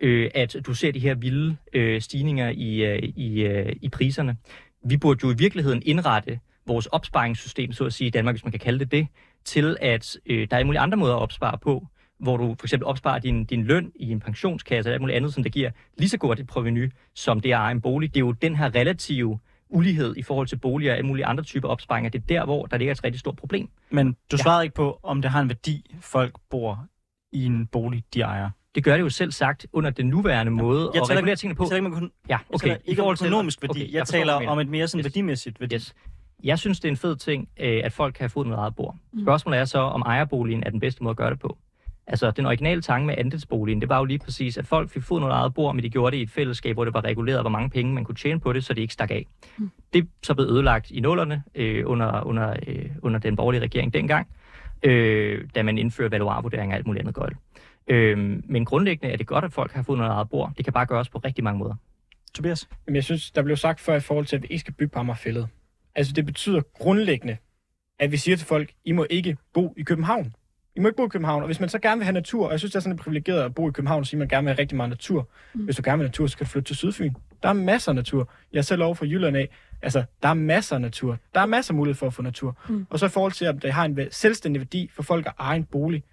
øh, at du ser de her vilde øh, stigninger i, øh, i, øh, i priserne. Vi burde jo i virkeligheden indrette vores opsparingssystem, så at sige i Danmark, hvis man kan kalde det det, til at øh, der er mulige andre måder at opspare på, hvor du for eksempel opsparer din, din løn i en pensionskasse eller alt muligt andet, som der giver lige så godt et proveny, som det er en bolig. Det er jo den her relative ulighed i forhold til boliger og alle mulige andre typer opsparinger. Det er der, hvor der ligger et rigtig stort problem. Men du svarede ja. ikke på, om det har en værdi, folk bor i en bolig, de ejer. Det gør det jo selv sagt under den nuværende ja. måde jeg at regulere tingene på. Jeg taler ikke, ja, okay. Jeg ikke om økonomisk værdi. Okay, jeg, jeg taler om et mere sådan yes. værdimæssigt værdi. Yes. Jeg synes, det er en fed ting, øh, at folk kan have fået noget eget bord. Mm. Spørgsmålet er så, om ejerboligen er den bedste måde at gøre det på. Altså, den originale tanke med andelsboligen, det var jo lige præcis, at folk fik fået noget eget bord, men de gjorde det i et fællesskab, hvor det var reguleret, hvor mange penge man kunne tjene på det, så det ikke stak af. Mm. Det er så blevet ødelagt i nullerne øh, under, under, øh, under den borgerlige regering dengang, øh, da man indførte valuarvurderinger og alt muligt andet godt. Øh, men grundlæggende er det godt, at folk har fået noget eget bord. Det kan bare gøres på rigtig mange måder. Tobias? Jamen, jeg synes, der blev sagt før i forhold til, at vi ikke skal bygge på Amagerfællet. Altså, det betyder grundlæggende, at vi siger til folk, I må ikke bo i København. I må ikke bo i København. Og hvis man så gerne vil have natur, og jeg synes, det er sådan privilegeret at bo i København, så siger man gerne vil have rigtig meget natur. Mm. Hvis du gerne vil have natur, så skal du flytte til Sydfyn. Der er masser af natur. Jeg er selv over for Jylland af. Altså, der er masser af natur. Der er masser af mulighed for at få natur. Mm. Og så i forhold til, at det har en selvstændig værdi for folk at eje en bolig.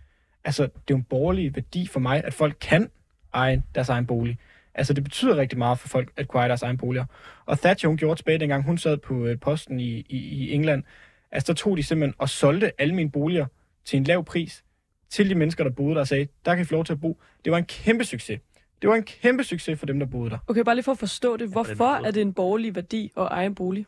Altså, det er jo en borgerlig værdi for mig, at folk kan eje deres egen bolig. Altså, det betyder rigtig meget for folk at kunne eje deres egen boliger. Og Thatcher, hun gjorde tilbage, dengang hun sad på øh, posten i, i, i England, altså, der tog de simpelthen og solgte alle mine boliger til en lav pris til de mennesker, der boede der og sagde, der kan I få lov til at bo. Det var en kæmpe succes. Det var en kæmpe succes for dem, der boede der. Okay, bare lige for at forstå det. Hvorfor er det en borgerlig værdi at eje en bolig?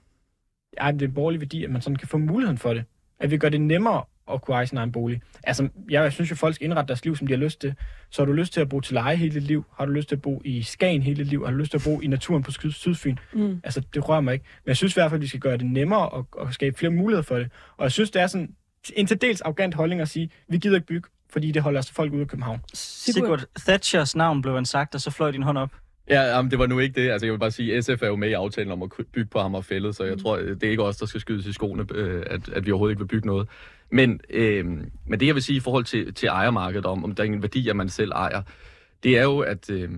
Ja, det er en borgerlig værdi, at man sådan kan få muligheden for det. At vi gør det nemmere at kunne eje sin egen bolig. Altså, jeg synes jo, folk skal indrette deres liv, som de har lyst til. Så har du lyst til at bo til leje hele dit liv? Har du lyst til at bo i Skagen hele dit liv? Har du lyst til at bo i naturen på Syd- Sydfyn? Mm. Altså, det rører mig ikke. Men jeg synes i hvert fald, at vi skal gøre det nemmere og, og skabe flere muligheder for det. Og jeg synes, det er sådan en til dels arrogant holdning at sige, vi gider ikke bygge, fordi det holder os folk ude af København. Sigurd Thatchers navn blev han sagt, og så fløj din hånd op. Ja, jamen, det var nu ikke det. Altså, jeg vil bare sige, at SF er jo med i aftalen om at bygge på Hammer Fællet, så jeg Mm. tror, det er ikke os, der skal skydes i skoene, øh, at, at vi overhovedet ikke vil bygge noget. Men, øh, men det, jeg vil sige i forhold til, til ejermarkedet, om, om der er en værdi, at man selv ejer, det er jo, at øh,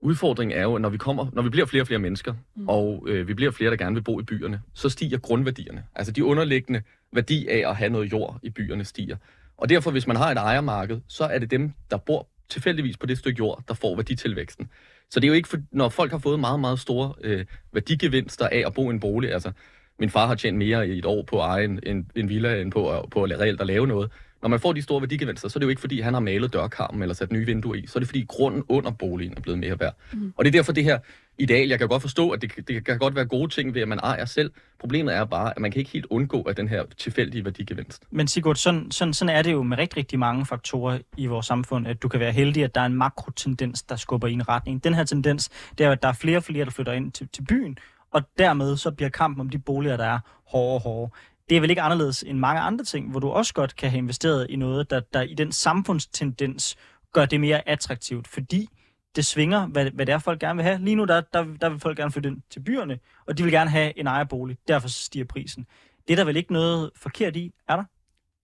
udfordringen er jo, at når vi, kommer, når vi bliver flere og flere mennesker, mm. og øh, vi bliver flere, der gerne vil bo i byerne, så stiger grundværdierne. Altså de underliggende værdi af at have noget jord i byerne stiger. Og derfor, hvis man har et ejermarked, så er det dem, der bor tilfældigvis på det stykke jord, der får værditilvæksten. Så det er jo ikke, for, når folk har fået meget, meget store øh, værdigevinster af at bo i en bolig. Altså, min far har tjent mere i et år på at eje en, en, en villa, end på, at- på at reelt at lave noget. Når man får de store værdigevinster, så er det jo ikke, fordi han har malet dørkarmen eller sat nye vinduer i. Så er det, fordi grunden under boligen er blevet mere værd. Mm. Og det er derfor det her ideal. Jeg kan godt forstå, at det, det kan godt være gode ting ved, at man ejer selv. Problemet er bare, at man kan ikke helt undgå at den her tilfældige værdigevinst. Men Sigurd, sådan, sådan, sådan er det jo med rigtig, rigtig mange faktorer i vores samfund, at du kan være heldig, at der er en makrotendens, der skubber i en retning. Den her tendens, det er at der er flere og flere, der flytter ind til, til byen, og dermed så bliver kampen om de boliger, der er hårdere og hårdere. Det er vel ikke anderledes end mange andre ting, hvor du også godt kan have investeret i noget, der, der i den samfundstendens gør det mere attraktivt, fordi det svinger, hvad, hvad det er, folk gerne vil have. Lige nu, der, der, der vil folk gerne flytte ind til byerne, og de vil gerne have en ejerbolig. Derfor stiger prisen. Det er der vel ikke noget forkert i, er der?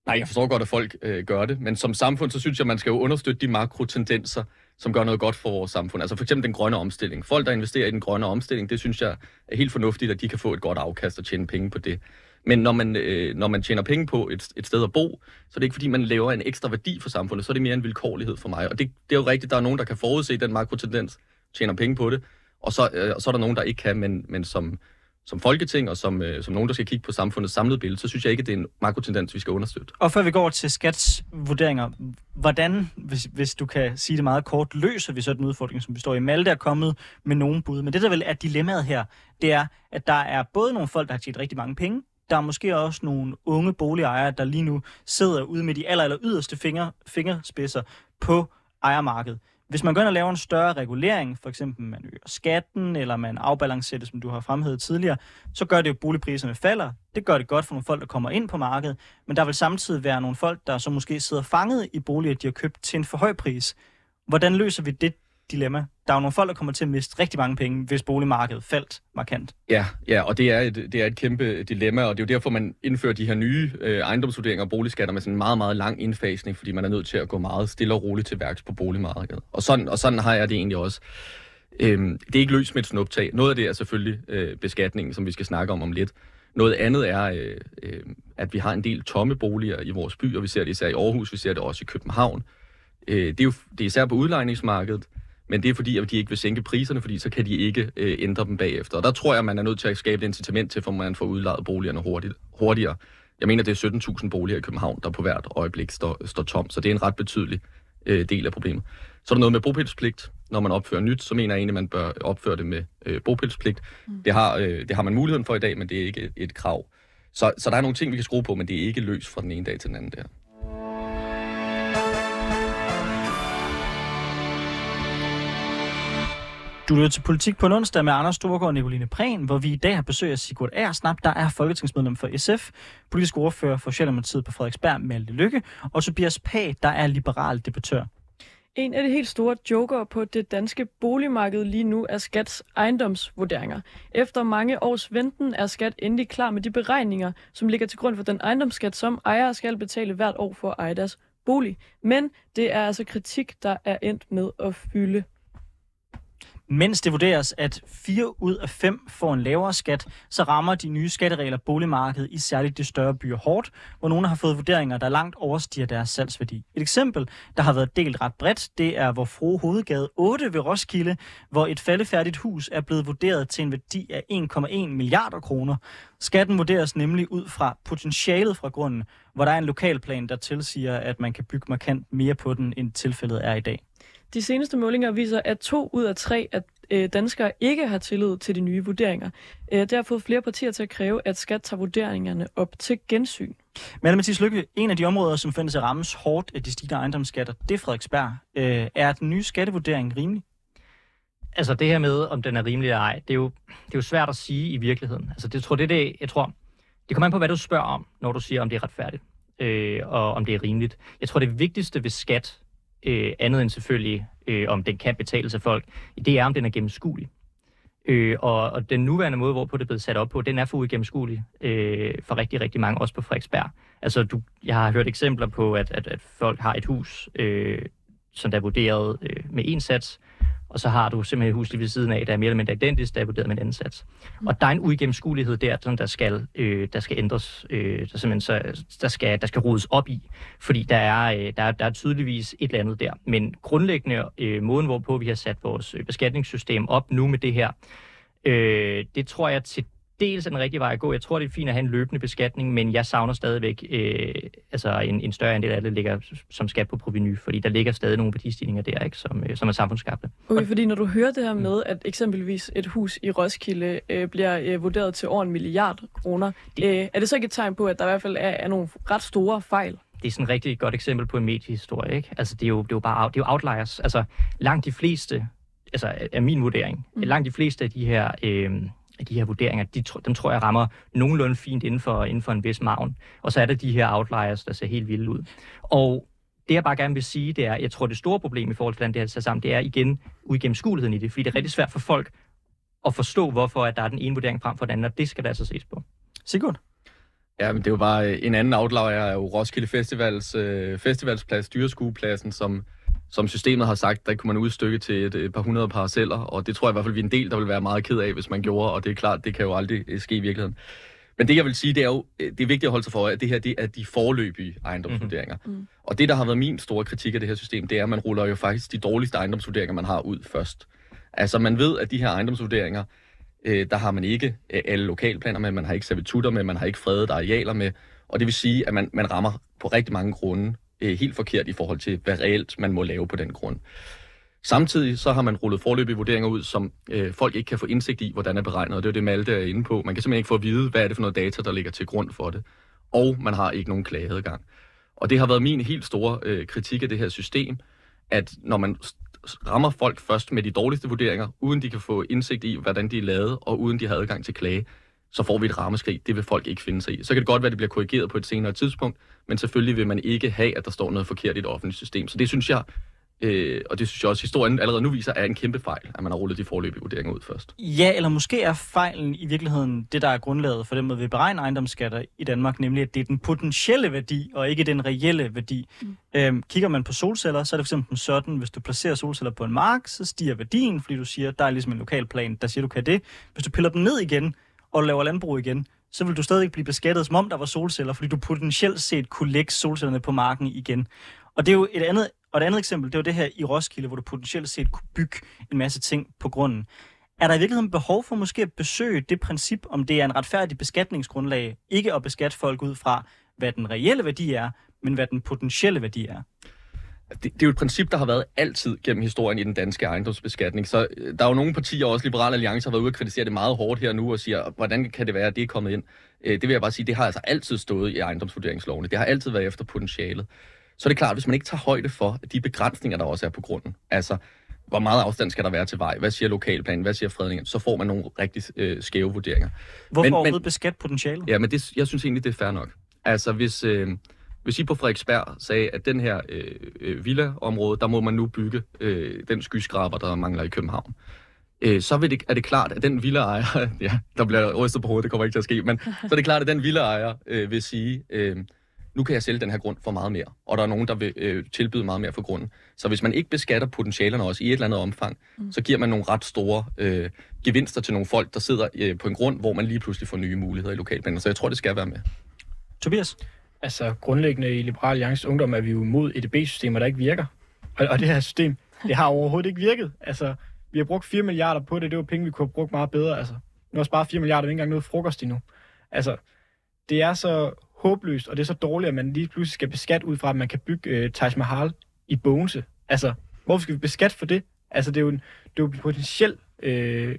Nej, jeg forstår godt, at folk øh, gør det, men som samfund, så synes jeg, man skal jo understøtte de makrotendenser, som gør noget godt for vores samfund. Altså for eksempel den grønne omstilling. Folk, der investerer i den grønne omstilling, det synes jeg er helt fornuftigt, at de kan få et godt afkast og tjene penge på det. Men når man, øh, når man tjener penge på et, et sted at bo, så er det ikke fordi, man laver en ekstra værdi for samfundet, så er det mere en vilkårlighed for mig. Og det, det er jo rigtigt, der er nogen, der kan forudse den makrotendens, tjener penge på det, og så, øh, og så er der nogen, der ikke kan, men, men som, som folketing og som, øh, som nogen, der skal kigge på samfundets samlede billede, så synes jeg ikke, at det er en makrotendens, vi skal understøtte. Og før vi går til skats vurderinger, hvordan, hvis, hvis du kan sige det meget kort, løser vi så den udfordring, som vi står i? Malte er kommet med nogen bud, men det der vel er dilemmaet her, det er, at der er både nogle folk, der har tjent rigtig mange penge, der er måske også nogle unge boligejere, der lige nu sidder ude med de aller, aller yderste finger, fingerspidser på ejermarkedet. Hvis man går ind og laver en større regulering, for eksempel man øger skatten, eller man afbalancerer det, som du har fremhævet tidligere, så gør det jo, at boligpriserne falder. Det gør det godt for nogle folk, der kommer ind på markedet, men der vil samtidig være nogle folk, der så måske sidder fanget i boliger, de har købt til en for høj pris. Hvordan løser vi det dilemma? Der er jo nogle folk, der kommer til at miste rigtig mange penge, hvis boligmarkedet faldt markant. Ja, ja, og det er, et, det er et kæmpe dilemma, og det er jo derfor, man indfører de her nye øh, ejendomsvurderinger og boligskatter med sådan en meget, meget lang indfasning, fordi man er nødt til at gå meget stille og roligt til værks på boligmarkedet. Og sådan, og sådan har jeg det egentlig også. Øhm, det er ikke løst med et snuptag. Noget af det er selvfølgelig øh, beskatningen, som vi skal snakke om om lidt. Noget andet er, øh, øh, at vi har en del tomme boliger i vores by, og vi ser det især i Aarhus, vi ser det også i København. Øh, det er jo det er især på udlejningsmarkedet, men det er fordi, at de ikke vil sænke priserne, fordi så kan de ikke øh, ændre dem bagefter. Og der tror jeg, at man er nødt til at skabe et incitament til, for man får udlejet boligerne hurtigt, hurtigere. Jeg mener, det er 17.000 boliger i København, der på hvert øjeblik står, står tom, så det er en ret betydelig øh, del af problemet. Så er der noget med bopælspligt. Når man opfører nyt, så mener jeg egentlig, at man bør opføre det med øh, bopælspligt. Mm. Det, har, øh, det har man muligheden for i dag, men det er ikke et, et krav. Så, så der er nogle ting, vi kan skrue på, men det er ikke løst fra den ene dag til den anden der. Du lytter til Politik på onsdag med Anders Storgård og Nicoline Prehn, hvor vi i dag har besøg af Sigurd Aersnap, der er folketingsmedlem for SF, politisk ordfører for Socialdemokratiet på Frederiksberg, Malte Lykke, og Tobias Pag, der er liberal debattør. En af de helt store joker på det danske boligmarked lige nu er Skats ejendomsvurderinger. Efter mange års venten er Skat endelig klar med de beregninger, som ligger til grund for den ejendomsskat, som ejere skal betale hvert år for at eje deres bolig. Men det er altså kritik, der er endt med at fylde. Mens det vurderes, at 4 ud af 5 får en lavere skat, så rammer de nye skatteregler boligmarkedet i særligt de større byer hårdt, hvor nogle har fået vurderinger, der langt overstiger deres salgsværdi. Et eksempel, der har været delt ret bredt, det er hvor Fro Hovedgade 8 ved Roskilde, hvor et faldefærdigt hus er blevet vurderet til en værdi af 1,1 milliarder kroner. Skatten vurderes nemlig ud fra potentialet fra grunden, hvor der er en lokalplan, der tilsiger, at man kan bygge markant mere på den, end tilfældet er i dag. De seneste målinger viser, at to ud af tre af øh, danskere ikke har tillid til de nye vurderinger. Øh, det har fået flere partier til at kræve, at skat tager vurderingerne op til gensyn. Men Mathias Lykke, en af de områder, som findes at rammes hårdt af de stigende ejendomsskatter, det er Frederiksberg. Øh, er den nye skattevurdering rimelig? Altså det her med, om den er rimelig eller ej, det er jo, det er jo svært at sige i virkeligheden. Altså det, tror, det, det, jeg tror, det kommer an på, hvad du spørger om, når du siger, om det er retfærdigt, øh, og om det er rimeligt. Jeg tror, det vigtigste ved skat, øh, andet end selvfølgelig, øh, om den kan betale sig folk, det er, om den er gennemskuelig. Øh, og, og den nuværende måde, hvorpå det er blevet sat op på, den er for uigennemskuelig øh, for rigtig, rigtig mange, også på Frederiksberg. Altså, du, jeg har hørt eksempler på, at, at, at folk har et hus, øh, som der er vurderet øh, med en sats, og så har du simpelthen et hus lige ved siden af, der er mere eller mindre identisk, der er vurderet med en anden sats. Mm. Og der er en uigennemskuelighed der, som der skal, øh, der skal ændres, øh, der, simpelthen så, der, skal, der skal rodes op i, fordi der er, øh, der, der er tydeligvis et eller andet der. Men grundlæggende øh, måden, hvorpå vi har sat vores øh, beskatningssystem op nu med det her, øh, det tror jeg til dels er den rigtige vej at gå. Jeg tror, det er fint at have en løbende beskatning, men jeg savner stadigvæk øh, altså en, en større andel af det ligger som skat på proveny, fordi der ligger stadig nogle værdistigninger der, ikke, som, øh, som er samfundsskabte. Okay, fordi når du hører det her med, at eksempelvis et hus i Roskilde øh, bliver øh, vurderet til over en milliard kroner, øh, er det så ikke et tegn på, at der i hvert fald er, er nogle ret store fejl? det er sådan et rigtig godt eksempel på en mediehistorie. Ikke? Altså, det er jo, det er jo bare det er jo outliers. Altså, langt de fleste, altså er min vurdering, mm. langt de fleste af de her øh, af de her vurderinger, de, dem tror jeg rammer nogenlunde fint inden for, inden for en vis maven. Og så er der de her outliers, der ser helt vilde ud. Og det jeg bare gerne vil sige, det er, jeg tror det store problem i forhold til, hvordan det her sat sammen, det er igen uigennemskueligheden i det, fordi det er rigtig svært for folk at forstå, hvorfor at der er den ene vurdering frem for den anden, og det skal der altså ses på. Sigurd? Ja, men det er jo bare øh, en anden outlier, er jo Roskilde Festivals, øh, festivalsplads, dyreskuepladsen, som som systemet har sagt, der kunne man udstykke til et, et par hundrede parceller, og det tror jeg i hvert fald, vi er en del, der vil være meget ked af, hvis man gjorde, og det er klart, det kan jo aldrig øh, ske i virkeligheden. Men det, jeg vil sige, det er jo, øh, det er vigtigt at holde sig for, at det her det er de forløbige ejendomsvurderinger. Mm. hmm Og det, der har været min store kritik af det her system, det er, at man ruller jo faktisk de dårligste ejendomsvurderinger, man har ud først. Altså, man ved, at de her ejendomsvurderinger, øh, der har man ikke øh, alle lokalplaner med, man har ikke servitutter med, man har ikke fredet arealer med, og det vil sige, at man, man rammer på rigtig mange grunde øh, helt forkert i forhold til, hvad reelt man må lave på den grund. Samtidig så har man rullet forløbige vurderinger ud, som øh, folk ikke kan få indsigt i, hvordan er beregnet, og det er det, Malte er inde på. Man kan simpelthen ikke få at vide, hvad er det for noget data, der ligger til grund for det. Og man har ikke nogen klageadgang. Og det har været min helt store øh, kritik af det her system, at når man rammer folk først med de dårligste vurderinger, uden de kan få indsigt i, hvordan de er lavet, og uden de har adgang til klage, så får vi et rammeskrig. Det vil folk ikke finde sig i. Så kan det godt være, at det bliver korrigeret på et senere tidspunkt, men selvfølgelig vil man ikke have, at der står noget forkert i et offentligt system. Så det synes jeg, øh, og det synes jeg også, historien allerede nu viser, er en kæmpe fejl, at man har rullet de forløbige vurderinger ud først. Ja, eller måske er fejlen i virkeligheden det, der er grundlaget for den måde, vi beregner ejendomsskatter i Danmark, nemlig at det er den potentielle værdi, og ikke den reelle værdi. Mm. Øhm, kigger man på solceller, så er det fx sådan, hvis du placerer solceller på en mark, så stiger værdien, fordi du siger, der er ligesom en lokal plan, der siger, du kan det. Hvis du piller dem ned igen, og laver landbrug igen, så vil du stadig blive beskattet, som om der var solceller, fordi du potentielt set kunne lægge solcellerne på marken igen. Og det er jo et andet, og et andet eksempel, det er jo det her i Roskilde, hvor du potentielt set kunne bygge en masse ting på grunden. Er der i virkeligheden behov for måske at besøge det princip, om det er en retfærdig beskatningsgrundlag, ikke at beskatte folk ud fra, hvad den reelle værdi er, men hvad den potentielle værdi er? Det, det er jo et princip, der har været altid gennem historien i den danske ejendomsbeskatning. Så øh, der er jo nogle partier, også Liberale Alliance, har været ude og kritisere det meget hårdt her nu og siger, hvordan kan det være, at det er kommet ind? Øh, det vil jeg bare sige, det har altså altid stået i ejendomsvurderingslovene. Det har altid været efter potentialet. Så er det klart, hvis man ikke tager højde for de begrænsninger, der også er på grunden, altså hvor meget afstand skal der være til vej, hvad siger lokalplanen, hvad siger fredningen, så får man nogle rigtig øh, skæve vurderinger. Hvorfor men, overhovedet beskat potentialet? Ja, men det, jeg synes egentlig, det er fair nok. Altså hvis... Øh, hvis I på Frederiksberg sagde, at den her øh, øh, villa-område, der må man nu bygge øh, den skyskraber, der mangler i København, øh, så vil det, er det klart, at den villaejer, ja, der bliver rystet på hovedet, det kommer ikke til at ske, men så er det klart, at den villaejer øh, vil sige, øh, nu kan jeg sælge den her grund for meget mere, og der er nogen, der vil øh, tilbyde meget mere for grunden. Så hvis man ikke beskatter potentialerne også i et eller andet omfang, mm. så giver man nogle ret store øh, gevinster til nogle folk, der sidder øh, på en grund, hvor man lige pludselig får nye muligheder i lokalplaner. Så jeg tror, det skal være med. Tobias? Altså, grundlæggende i Liberal Alliance Ungdom er vi jo imod EDB-systemer, der ikke virker. Og, og det her system, det har overhovedet ikke virket. Altså, vi har brugt 4 milliarder på det. Det var penge, vi kunne have brugt meget bedre. Altså, nu har sparet 4 milliarder, vi ikke engang noget frokost endnu. Altså, det er så håbløst, og det er så dårligt, at man lige pludselig skal beskatte ud fra, at man kan bygge øh, Taj Mahal i Bogense. Altså, hvorfor skal vi beskatte for det? Altså, det er jo en, det er jo en potentiel, øh,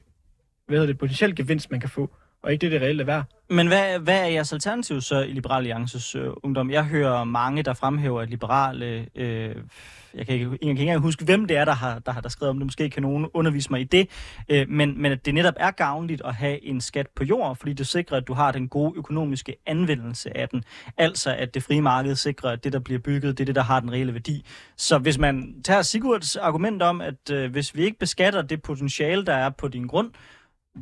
hvad hedder det, potentiel gevinst, man kan få, og ikke det, det reelt er værd. Men hvad, hvad er jeres alternativ så i Liberal Alliances øh, ungdom? Jeg hører mange, der fremhæver, at liberale... Øh, jeg, kan ikke, jeg kan ikke engang huske, hvem det er, der har, der har der skrevet om det. Måske kan nogen undervise mig i det. Øh, men, men at det netop er gavnligt at have en skat på jord, fordi det sikrer, at du har den gode økonomiske anvendelse af den. Altså, at det frie marked sikrer, at det, der bliver bygget, det er det, der har den reelle værdi. Så hvis man tager Sigurds argument om, at øh, hvis vi ikke beskatter det potentiale, der er på din grund,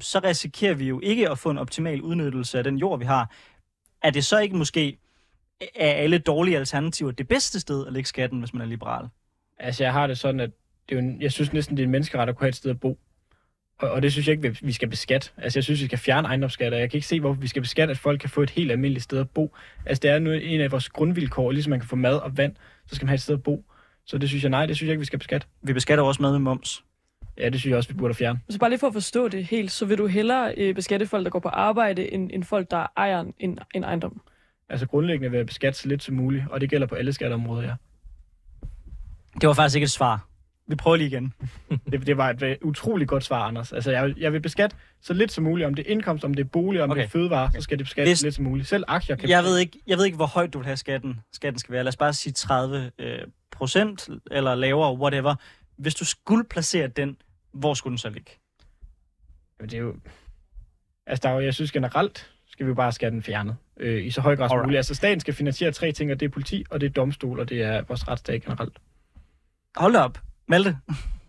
så risikerer vi jo ikke at få en optimal udnyttelse af den jord, vi har. Er det så ikke måske af alle dårlige alternativer det bedste sted at lægge skatten, hvis man er liberal? Altså, jeg har det sådan, at det er jo jeg synes næsten, det er en menneskeret at kunne have et sted at bo. Og, og det synes jeg ikke, vi skal beskatte. Altså, jeg synes, vi skal fjerne ejendomsskatter. Jeg kan ikke se, hvorfor vi skal beskatte, at folk kan få et helt almindeligt sted at bo. Altså, det er nu en af vores grundvilkår, ligesom man kan få mad og vand, så skal man have et sted at bo. Så det synes jeg, nej, det synes jeg ikke, vi skal beskatte. Vi beskatter også mad med moms. Ja, det synes jeg også, vi burde fjerne. Så bare lige for at forstå det helt, så vil du hellere øh, beskatte folk, der går på arbejde, end, end folk, der ejer en, en, en ejendom? Altså grundlæggende vil jeg beskatte så lidt som muligt, og det gælder på alle skatteområder, ja. Det var faktisk ikke et svar. Vi prøver lige igen. det, det var et, et utroligt godt svar, Anders. Altså, jeg, jeg vil beskatte så lidt som muligt. Om det er indkomst, om det er bolig, om okay. det er fødevare, så skal det beskattes Hvis... så lidt som muligt. Selv aktier kan jeg ved, ikke, jeg ved ikke, hvor højt du vil have skatten, skatten skal være. Lad os bare sige 30 øh, procent, eller lavere, whatever. Hvis du skulle placere den, hvor skulle den så ligge? Jamen, det er jo... Altså, der er jo, jeg synes generelt, skal vi jo bare skære den fjernet øh, i så høj grad som muligt. Altså, staten skal finansiere tre ting, og det er politi, og det er domstol, og det er vores retsstat generelt. Hold op. Malte.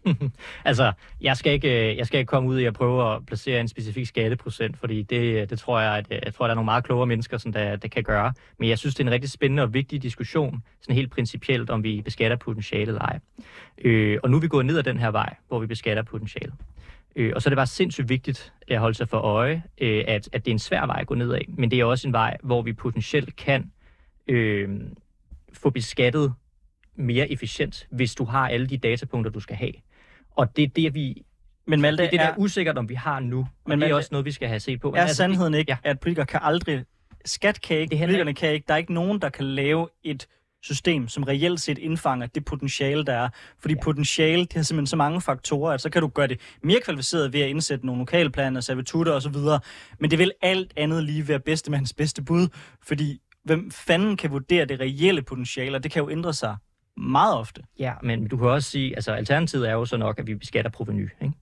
altså, jeg skal, ikke, øh, jeg skal ikke komme ud i at prøve at placere en specifik skatteprocent, fordi det, øh, det tror jeg, at, øh, jeg tror, at der er nogle meget klogere mennesker, som der, der kan gøre. Men jeg synes, det er en rigtig spændende og vigtig diskussion, sådan helt principielt, om vi beskatter potentiale eller ej. Øh, og nu er vi gået ned ad den her vej, hvor vi beskatter potentiale. Øh, og så er det bare sindssygt vigtigt at holde sig for øje, øh, at, at det er en svær vej at gå ned ad, men det er også en vej, hvor vi potentielt kan øh, få beskattet mere efficient, hvis du har alle de datapunkter, du skal have. Og det er det, vi men Malte, det er det, der er usikkert, om vi har nu. Men det er også noget, vi skal have set på. Er altså, sandheden ikke, ja. at politikere kan aldrig... Skat kan ikke, politikerne kan ikke. Der er ikke nogen, der kan lave et system, som reelt set indfanger det potentiale, der er. Fordi ja. potentiale, det har simpelthen så mange faktorer, at så kan du gøre det mere kvalificeret ved at indsætte nogle lokalplaner, servitutter osv., men det vil alt andet lige være bedstemands bedste bud, fordi hvem fanden kan vurdere det reelle potentiale, og det kan jo ændre sig meget ofte. Ja, men du kan også sige, altså alternativet er jo så nok, at vi beskatter proveny, ikke?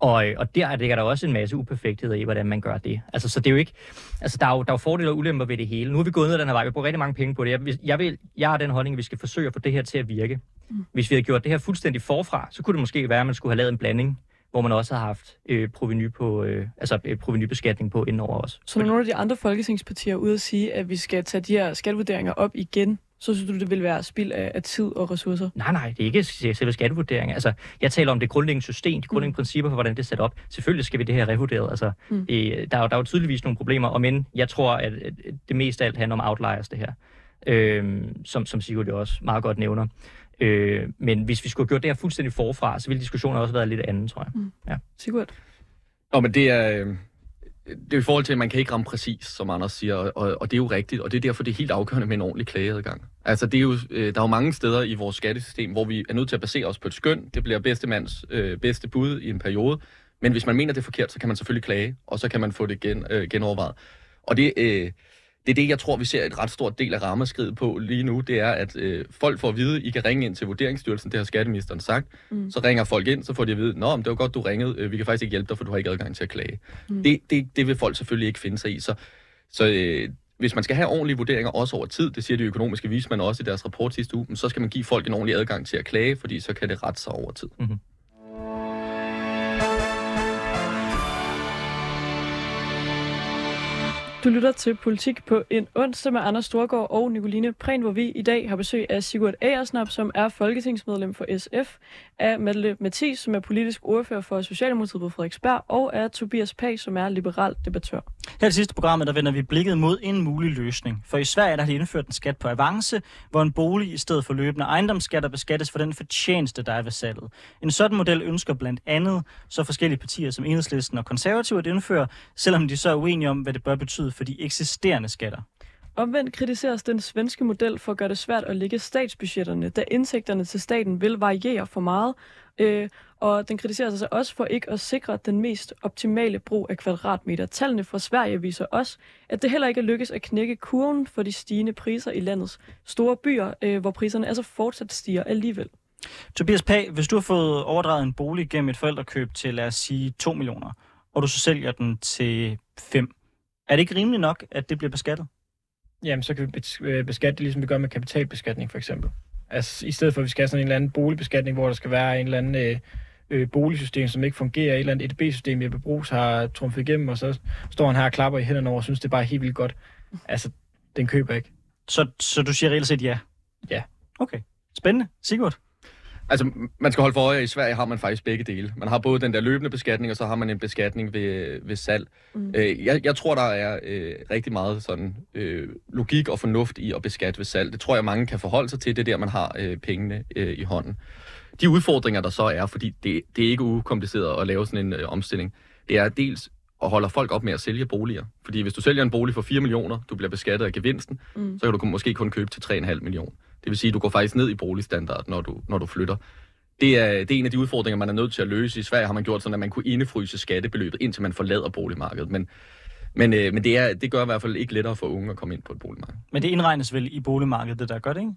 Og, og der ligger der også en masse uperfektheder i, hvordan man gør det. Altså, så det er jo ikke... Altså, der er jo, der er jo fordele og ulemper ved det hele. Nu er vi gået ned ad den her vej. Vi bruger rigtig mange penge på det. Jeg, jeg, vil, jeg har den holdning, at vi skal forsøge at få det her til at virke. Mm. Hvis vi havde gjort det her fuldstændig forfra, så kunne det måske være, at man skulle have lavet en blanding hvor man også har haft øh, proveny på, øh, altså øh, provenybeskatning på indover os. Så når nogle af de andre folketingspartier ude at sige, at vi skal tage de her skattevurderinger op igen, så synes du, det vil være spild af, af tid og ressourcer? Nej, nej, det er ikke selve skattevurdering. Altså, jeg taler om det grundlæggende system, de grundlæggende mm. principper for, hvordan det er sat op. Selvfølgelig skal vi det her revurderet. Altså, mm. det, der, er, der er jo tydeligvis nogle problemer, og men jeg tror, at det mest af alt handler om outliers, det her. Øh, som, som Sigurd jo også meget godt nævner. Øh, men hvis vi skulle have gjort det her fuldstændig forfra, så ville diskussionen også have været lidt anden, tror jeg. Mm. Ja. Sigurd? Nå, men det er... Det er i forhold til, at man kan ikke ramme præcis, som Anders siger, og, og det er jo rigtigt, og det er derfor, det er helt afgørende med en ordentlig klageadgang. Altså, det er jo, øh, der er jo mange steder i vores skattesystem, hvor vi er nødt til at basere os på et skøn. Det bliver bedste mands øh, bedste bud i en periode. Men hvis man mener, det er forkert, så kan man selvfølgelig klage, og så kan man få det gen, øh, genovervejet. Og det, øh, det er det, jeg tror, vi ser et ret stort del af rammeskridet på lige nu, det er, at øh, folk får at vide, I kan ringe ind til Vurderingsstyrelsen, det har skatteministeren sagt. Mm. Så ringer folk ind, så får de at vide, Nå, det var godt, du ringede, øh, vi kan faktisk ikke hjælpe dig, for du har ikke adgang til at klage. Mm. Det, det, det vil folk selvfølgelig ikke finde sig i. Så, så øh, hvis man skal have ordentlige vurderinger også over tid, det siger de økonomiske vismænd også i deres rapport sidste uge, så skal man give folk en ordentlig adgang til at klage, fordi så kan det rette sig over tid. Mm-hmm. Du lytter til Politik på en onsdag med Anders Storgård og Nicoline Prehn, hvor vi i dag har besøg af Sigurd Agersnap, som er folketingsmedlem for SF, af Malle Mathis, som er politisk ordfører for Socialdemokratiet på Frederiksberg, og af Tobias Pag, som er liberal debattør. Her i det sidste program, der vender vi blikket mod en mulig løsning. For i Sverige der har de indført en skat på avance, hvor en bolig i stedet for løbende ejendomsskatter beskattes for den fortjeneste, der er ved salget. En sådan model ønsker blandt andet så forskellige partier som Enhedslisten og Konservative at indføre, selvom de så er uenige om, hvad det bør betyde for de eksisterende skatter. Omvendt kritiseres den svenske model for at gøre det svært at lægge statsbudgetterne, da indtægterne til staten vil variere for meget, øh, og den kritiseres altså også for ikke at sikre den mest optimale brug af kvadratmeter. Tallene fra Sverige viser også, at det heller ikke er lykkes at knække kurven for de stigende priser i landets store byer, øh, hvor priserne altså fortsat stiger alligevel. Tobias Pag, hvis du har fået overdraget en bolig gennem et forældrekøb til, lad os sige, 2 millioner, og du så sælger den til 5, er det ikke rimeligt nok, at det bliver beskattet? Jamen, så kan vi øh, beskatte det, ligesom vi gør med kapitalbeskatning, for eksempel. Altså, i stedet for, at vi skal have sådan en eller anden boligbeskatning, hvor der skal være en eller anden øh, øh, boligsystem, som ikke fungerer, et eller andet EDB-system, Jeppe Brugs har trumfet igennem, og så står han her og klapper i hænderne over og synes, det er bare helt vildt godt. Altså, den køber ikke. Så, så du siger reelt set ja? Ja. Okay. Spændende. Sigurd? Altså, man skal holde for øje, at i Sverige har man faktisk begge dele. Man har både den der løbende beskatning, og så har man en beskatning ved, ved salg. Mm. Øh, jeg, jeg tror, der er øh, rigtig meget sådan øh, logik og fornuft i at beskatte ved salg. Det tror jeg, mange kan forholde sig til, det er der, man har øh, pengene øh, i hånden. De udfordringer, der så er, fordi det, det er ikke ukompliceret at lave sådan en øh, omstilling, det er dels at holde folk op med at sælge boliger. Fordi hvis du sælger en bolig for 4 millioner, du bliver beskattet af gevinsten, mm. så kan du måske kun købe til 3,5 millioner. Det vil sige, at du går faktisk ned i boligstandard, når du, når du flytter. Det er, det er en af de udfordringer, man er nødt til at løse. I Sverige har man gjort sådan, at man kunne indefryse skattebeløbet, indtil man forlader boligmarkedet. Men, men, øh, men det, er, det gør i hvert fald ikke lettere for unge at komme ind på et boligmarked. Men det indregnes vel i boligmarkedet, det der gør det, ikke?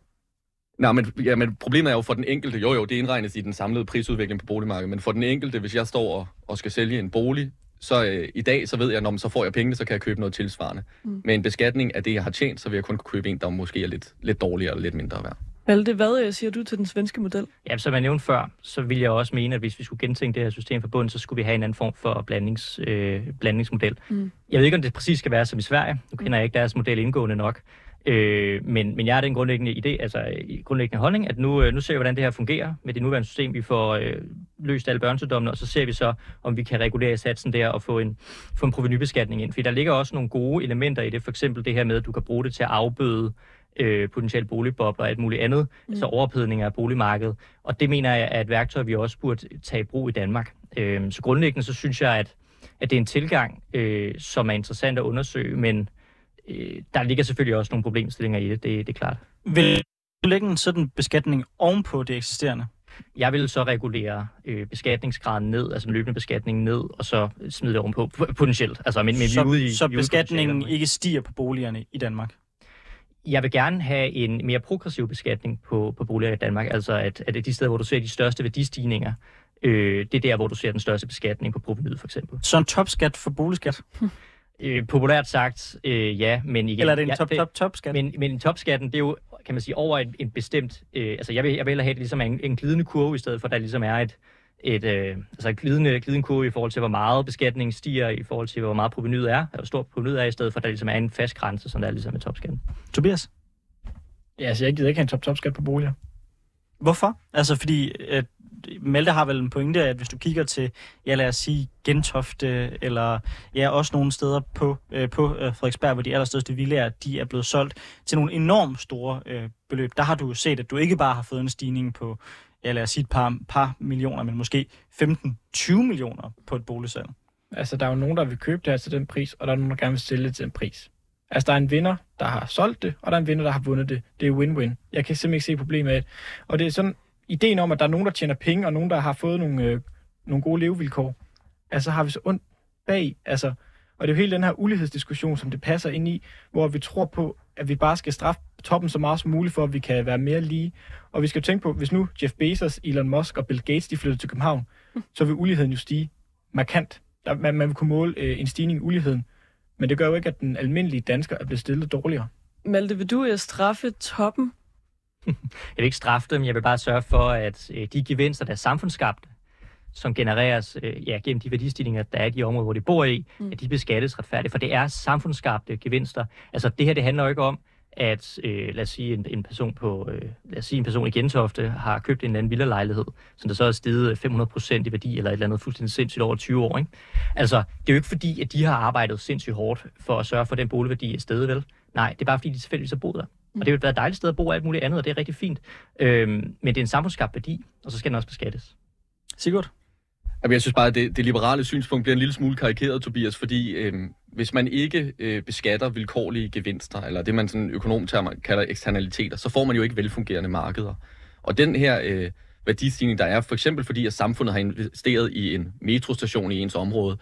Nej, men, ja, men problemet er jo for den enkelte, jo jo, det indregnes i den samlede prisudvikling på boligmarkedet, men for den enkelte, hvis jeg står og, og skal sælge en bolig, så øh, i dag, så ved jeg, når så får jeg pengene, så kan jeg købe noget tilsvarende. Mm. Med en beskatning af det, jeg har tjent, så vil jeg kun kunne købe en, der måske er lidt, lidt dårligere eller lidt mindre værd. Malte, hvad øh, siger du til den svenske model? Ja, som jeg nævnte før, så vil jeg også mene, at hvis vi skulle gentænke det her system fra bunden, så skulle vi have en anden form for blandings, øh, blandingsmodel. Mm. Jeg ved ikke, om det præcis skal være som i Sverige. Nu kender jeg ikke deres model indgående nok. Øh, men, men jeg har den grundlæggende idé, altså grundlæggende holdning, at nu, øh, nu ser vi, hvordan det her fungerer med det nuværende system. Vi får øh, løst alle børnesygdommene, og så ser vi så, om vi kan regulere satsen der og få en, få en provenybeskatning ind. For der ligger også nogle gode elementer i det, for eksempel det her med, at du kan bruge det til at afbøde øh, potentielle boligbobler og alt muligt andet, mm. altså overophedning af boligmarkedet. Og det mener jeg er et værktøj, vi også burde tage i brug i Danmark. Øh, så grundlæggende så synes jeg, at, at det er en tilgang, øh, som er interessant at undersøge, men øh, der ligger selvfølgelig også nogle problemstillinger i det, det, det er klart. Vil du lægge en sådan beskatning ovenpå det eksisterende? Jeg vil så regulere øh, beskatningsgraden ned, altså løbende beskatning ned, og så smide det ovenpå potentielt. Altså, men, men så, vi ude i, så beskatningen ikke stiger på boligerne i Danmark? Jeg vil gerne have en mere progressiv beskatning på, på boliger i Danmark. Altså at, at de steder, hvor du ser de største værdistigninger, øh, det er der, hvor du ser den største beskatning på provenyet, for eksempel. Så en topskat for boligskat? Øh, populært sagt, øh, ja, men igen... Eller er det en ja, top, top, topskat? Men, men topskatten, det er jo, kan man sige, over en, en bestemt... Øh, altså, jeg vil, jeg vil hellere have det ligesom en, en glidende kurve, i stedet for, at der ligesom er et, et øh, altså en glidende, glidende kurve i forhold til, hvor meget beskatningen stiger, i forhold til, hvor meget provenyet er, eller hvor stort provenyet er, i stedet for, at der ligesom er en fast grænse, som der er ligesom med topskatten. Tobias? Ja, altså, jeg gider ikke have en top-top-skat på boliger. Hvorfor? Altså, fordi at Malte har vel en pointe, at hvis du kigger til, ja lad os sige, Gentofte, eller ja, også nogle steder på, øh, på øh, Frederiksberg, hvor de allerstørste villager, de er blevet solgt til nogle enormt store øh, beløb. Der har du jo set, at du ikke bare har fået en stigning på, ja lad os sige, et par, par millioner, men måske 15-20 millioner på et boligsalg. Altså, der er jo nogen, der vil købe det her til den pris, og der er nogen, der gerne vil sælge det til den pris. Altså, der er en vinder, der har solgt det, og der er en vinder, der har vundet det. Det er win-win. Jeg kan simpelthen ikke se problemet af det. Og det er sådan, ideen om, at der er nogen, der tjener penge, og nogen, der har fået nogle, øh, nogle gode levevilkår, altså har vi så ondt bag. Altså, og det er jo hele den her ulighedsdiskussion, som det passer ind i, hvor vi tror på, at vi bare skal straffe toppen så meget som muligt, for at vi kan være mere lige. Og vi skal jo tænke på, hvis nu Jeff Bezos, Elon Musk og Bill Gates, de flytter til København, så vil uligheden jo stige markant. Der, man, man vil kunne måle øh, en stigning i uligheden. Men det gør jo ikke, at den almindelige dansker er blevet stillet dårligere. Malte, vil du øh, straffe toppen? Jeg vil ikke straffe dem, jeg vil bare sørge for, at øh, de gevinster, der er samfundsskabte, som genereres øh, ja, gennem de værdistigninger, der er i de områder, hvor de bor i, Mm. at de beskattes retfærdigt. For det er samfundsskabte gevinster. Altså det her, det handler jo ikke om, at øh, lad os sige en, en person på øh, lad os sige en person i Gentofte har købt en eller anden villalejlighed, som der så er steget 500 procent i værdi eller et eller andet fuldstændig sindssygt over 20 år. Ikke? Altså det er jo ikke fordi, at de har arbejdet sindssygt hårdt for at sørge for at den boligværdi er stedet vel. Nej, det er bare fordi, de tilfældigvis har boet der. Og det er jo et dejligt sted at bo og alt muligt andet, og det er rigtig fint. Øhm, men det er en samfundsskabt værdi, og så skal den også beskattes. Sigurd? Jamen, jeg synes bare, at det, det liberale synspunkt bliver en lille smule karikeret, Tobias, fordi øh, hvis man ikke øh, beskatter vilkårlige gevinster, eller det man sådan økonomtermer kalder eksternaliteter, så får man jo ikke velfungerende markeder. Og den her øh, værdistigning, der er, for eksempel fordi, at samfundet har investeret i en metrostation i ens område,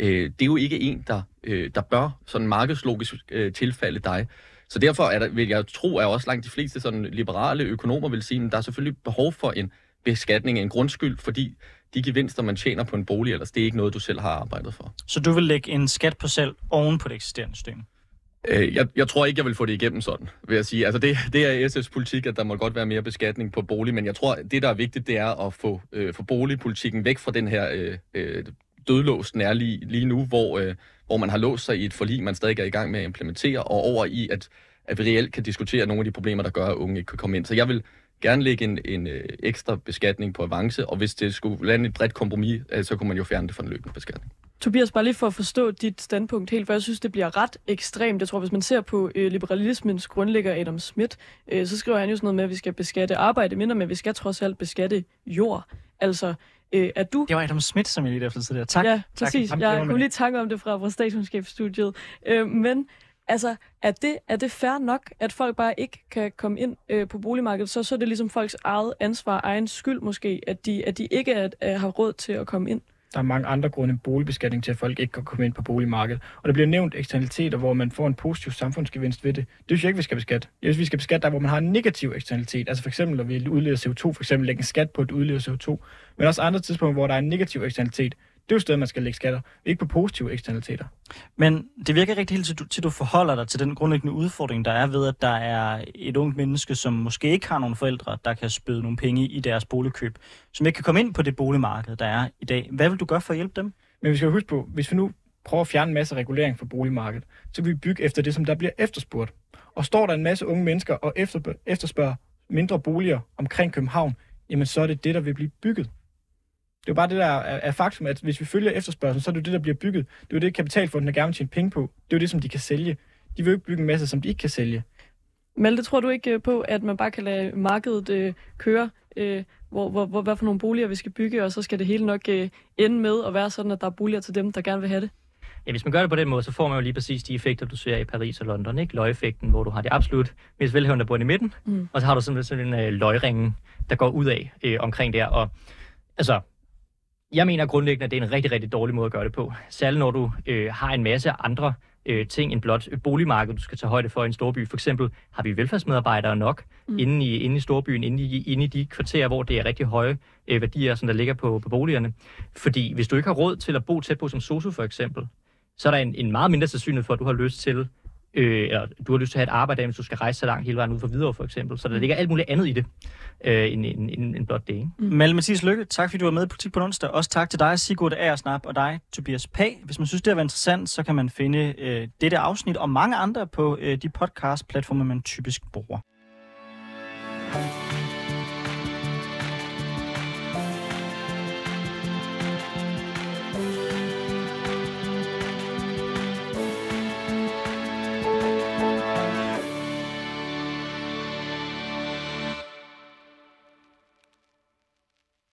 øh, det er jo ikke en, der, øh, der bør sådan markedslogisk øh, tilfalde dig. Så derfor er der, vil jeg tro, at også langt de fleste sådan liberale økonomer vil sige, at der er selvfølgelig behov for en beskatning af en grundskyld, fordi de gevinster, man tjener på en bolig ellers, det er ikke noget, du selv har arbejdet for. Så du vil lægge en skat på salg oven på det eksisterende system? Øh, jeg, jeg tror ikke, jeg vil få det igennem sådan, vil jeg sige. Altså det, det er SF's politik, at der må godt være mere beskatning på bolig, men jeg tror, det der er vigtigt, det er at få, øh, få boligpolitikken væk fra den her øh, øh, dødlås, den er lige, lige nu, hvor, øh, hvor man har låst sig i et forlig, man stadig er i gang med at implementere, og over i, at, at vi reelt kan diskutere nogle af de problemer, der gør, at unge ikke kan komme ind. Så jeg vil gerne lægge en, en øh, ekstra beskatning på avance, og hvis det skulle lande et bredt kompromis, øh, så kunne man jo fjerne det fra den løbende beskatning. Tobias, bare lige for at forstå dit standpunkt helt, for jeg synes, det bliver ret ekstremt. Jeg tror, hvis man ser på øh, liberalismens grundlægger Adam Smith, øh, så skriver han jo sådan noget med, at vi skal beskatte arbejde mindre, men vi skal trods alt beskatte jord. Altså, øh, er du... Det var Adam Schmidt, som jeg lige efter tidligere. Tak. Ja, tak. præcis. Ham Jeg kunne lige tanke om det fra, fra statskundskabsstudiet. Øh, men altså, er det, er det fair nok, at folk bare ikke kan komme ind øh, på boligmarkedet? Så, så er det ligesom folks eget ansvar, egen skyld måske, at de, at de ikke er, er, har råd til at komme ind. Der er mange andre grunde end boligbeskatning til, at folk ikke kan komme ind på boligmarkedet. Og der bliver nævnt eksternaliteter, hvor man får en positiv samfundsgevinst ved det. Det synes jeg ikke, vi skal beskatte. Jeg synes, vi skal beskatte der, hvor man har en negativ eksternalitet. Altså for eksempel, når vi udleder CO2, for eksempel lægge en skat på et udledet CO2. Men også andre tidspunkter, hvor der er en negativ eksternalitet. Det er jo stedet, man skal lægge skatter, ikke på positive eksternaliteter. Men det virker ikke rigtig helt til, du- til, du forholder dig til den grundlæggende udfordring, der er ved, at der er et ungt menneske, som måske ikke har nogen forældre, der kan spyde nogle penge i deres boligkøb, som ikke kan komme ind på det boligmarked, der er i dag. Hvad vil du gøre for at hjælpe dem? Men vi skal huske på, hvis vi nu prøver at fjerne en masse regulering fra boligmarkedet, så vil vi bygge efter det, som der bliver efterspurgt. Og står der en masse unge mennesker og efterspørger mindre boliger omkring København, jamen så er det det, der vil blive bygget. Det er jo bare det, der er, er faktum, at hvis vi følger efterspørgselen, så er det jo det, der bliver bygget. Det er jo det, kapitalfonden gerne vil tjene penge på. Det er jo det, som de kan sælge. De vil jo ikke bygge en masse, som de ikke kan sælge. Malte, tror du ikke øh, på, at man bare kan lade markedet øh, køre, øh, hvor, hvor, hvor, hvad for nogle boliger vi skal bygge, og så skal det hele nok øh, ende med at være sådan, at der er boliger til dem, der gerne vil have det? Ja, hvis man gør det på den måde, så får man jo lige præcis de effekter, du ser i Paris og London. Ikke? Løgeffekten, hvor du har det absolut mest velhævende bund i midten, Mm. mm. og så har du simpelthen sådan en øh, løgringen, der går ud af øh, omkring der. Og altså, jeg mener grundlæggende, at det er en rigtig, rigtig dårlig måde at gøre det på. Særligt når du øh, har en masse andre øh, ting end blot et boligmarked, du skal tage højde for i en storby. For eksempel har vi velfærdsmedarbejdere nok mm. inde, i, inde i storbyen, inde i, inde i de kvarterer, hvor det er rigtig høje øh, værdier, som der ligger på, på boligerne. Fordi hvis du ikke har råd til at bo tæt på som sosu for eksempel, så er der en, en meget mindre sandsynlighed for, at du har lyst til øh, eller du har lyst til at have et arbejde, hvis du skal rejse så langt hele vejen ud for videre, for eksempel. Så der ligger alt muligt andet i det, øh, end, end, end, end blot det. Ikke? Mm. Malle Mathias Lykke, tak fordi du var med i Politik på onsdag. Også tak til dig, Sigurd Aersnap, og dig, Tobias Pag. Hvis man synes, det har været interessant, så kan man finde øh, dette afsnit og mange andre på øh, de podcast-platforme, man typisk bruger.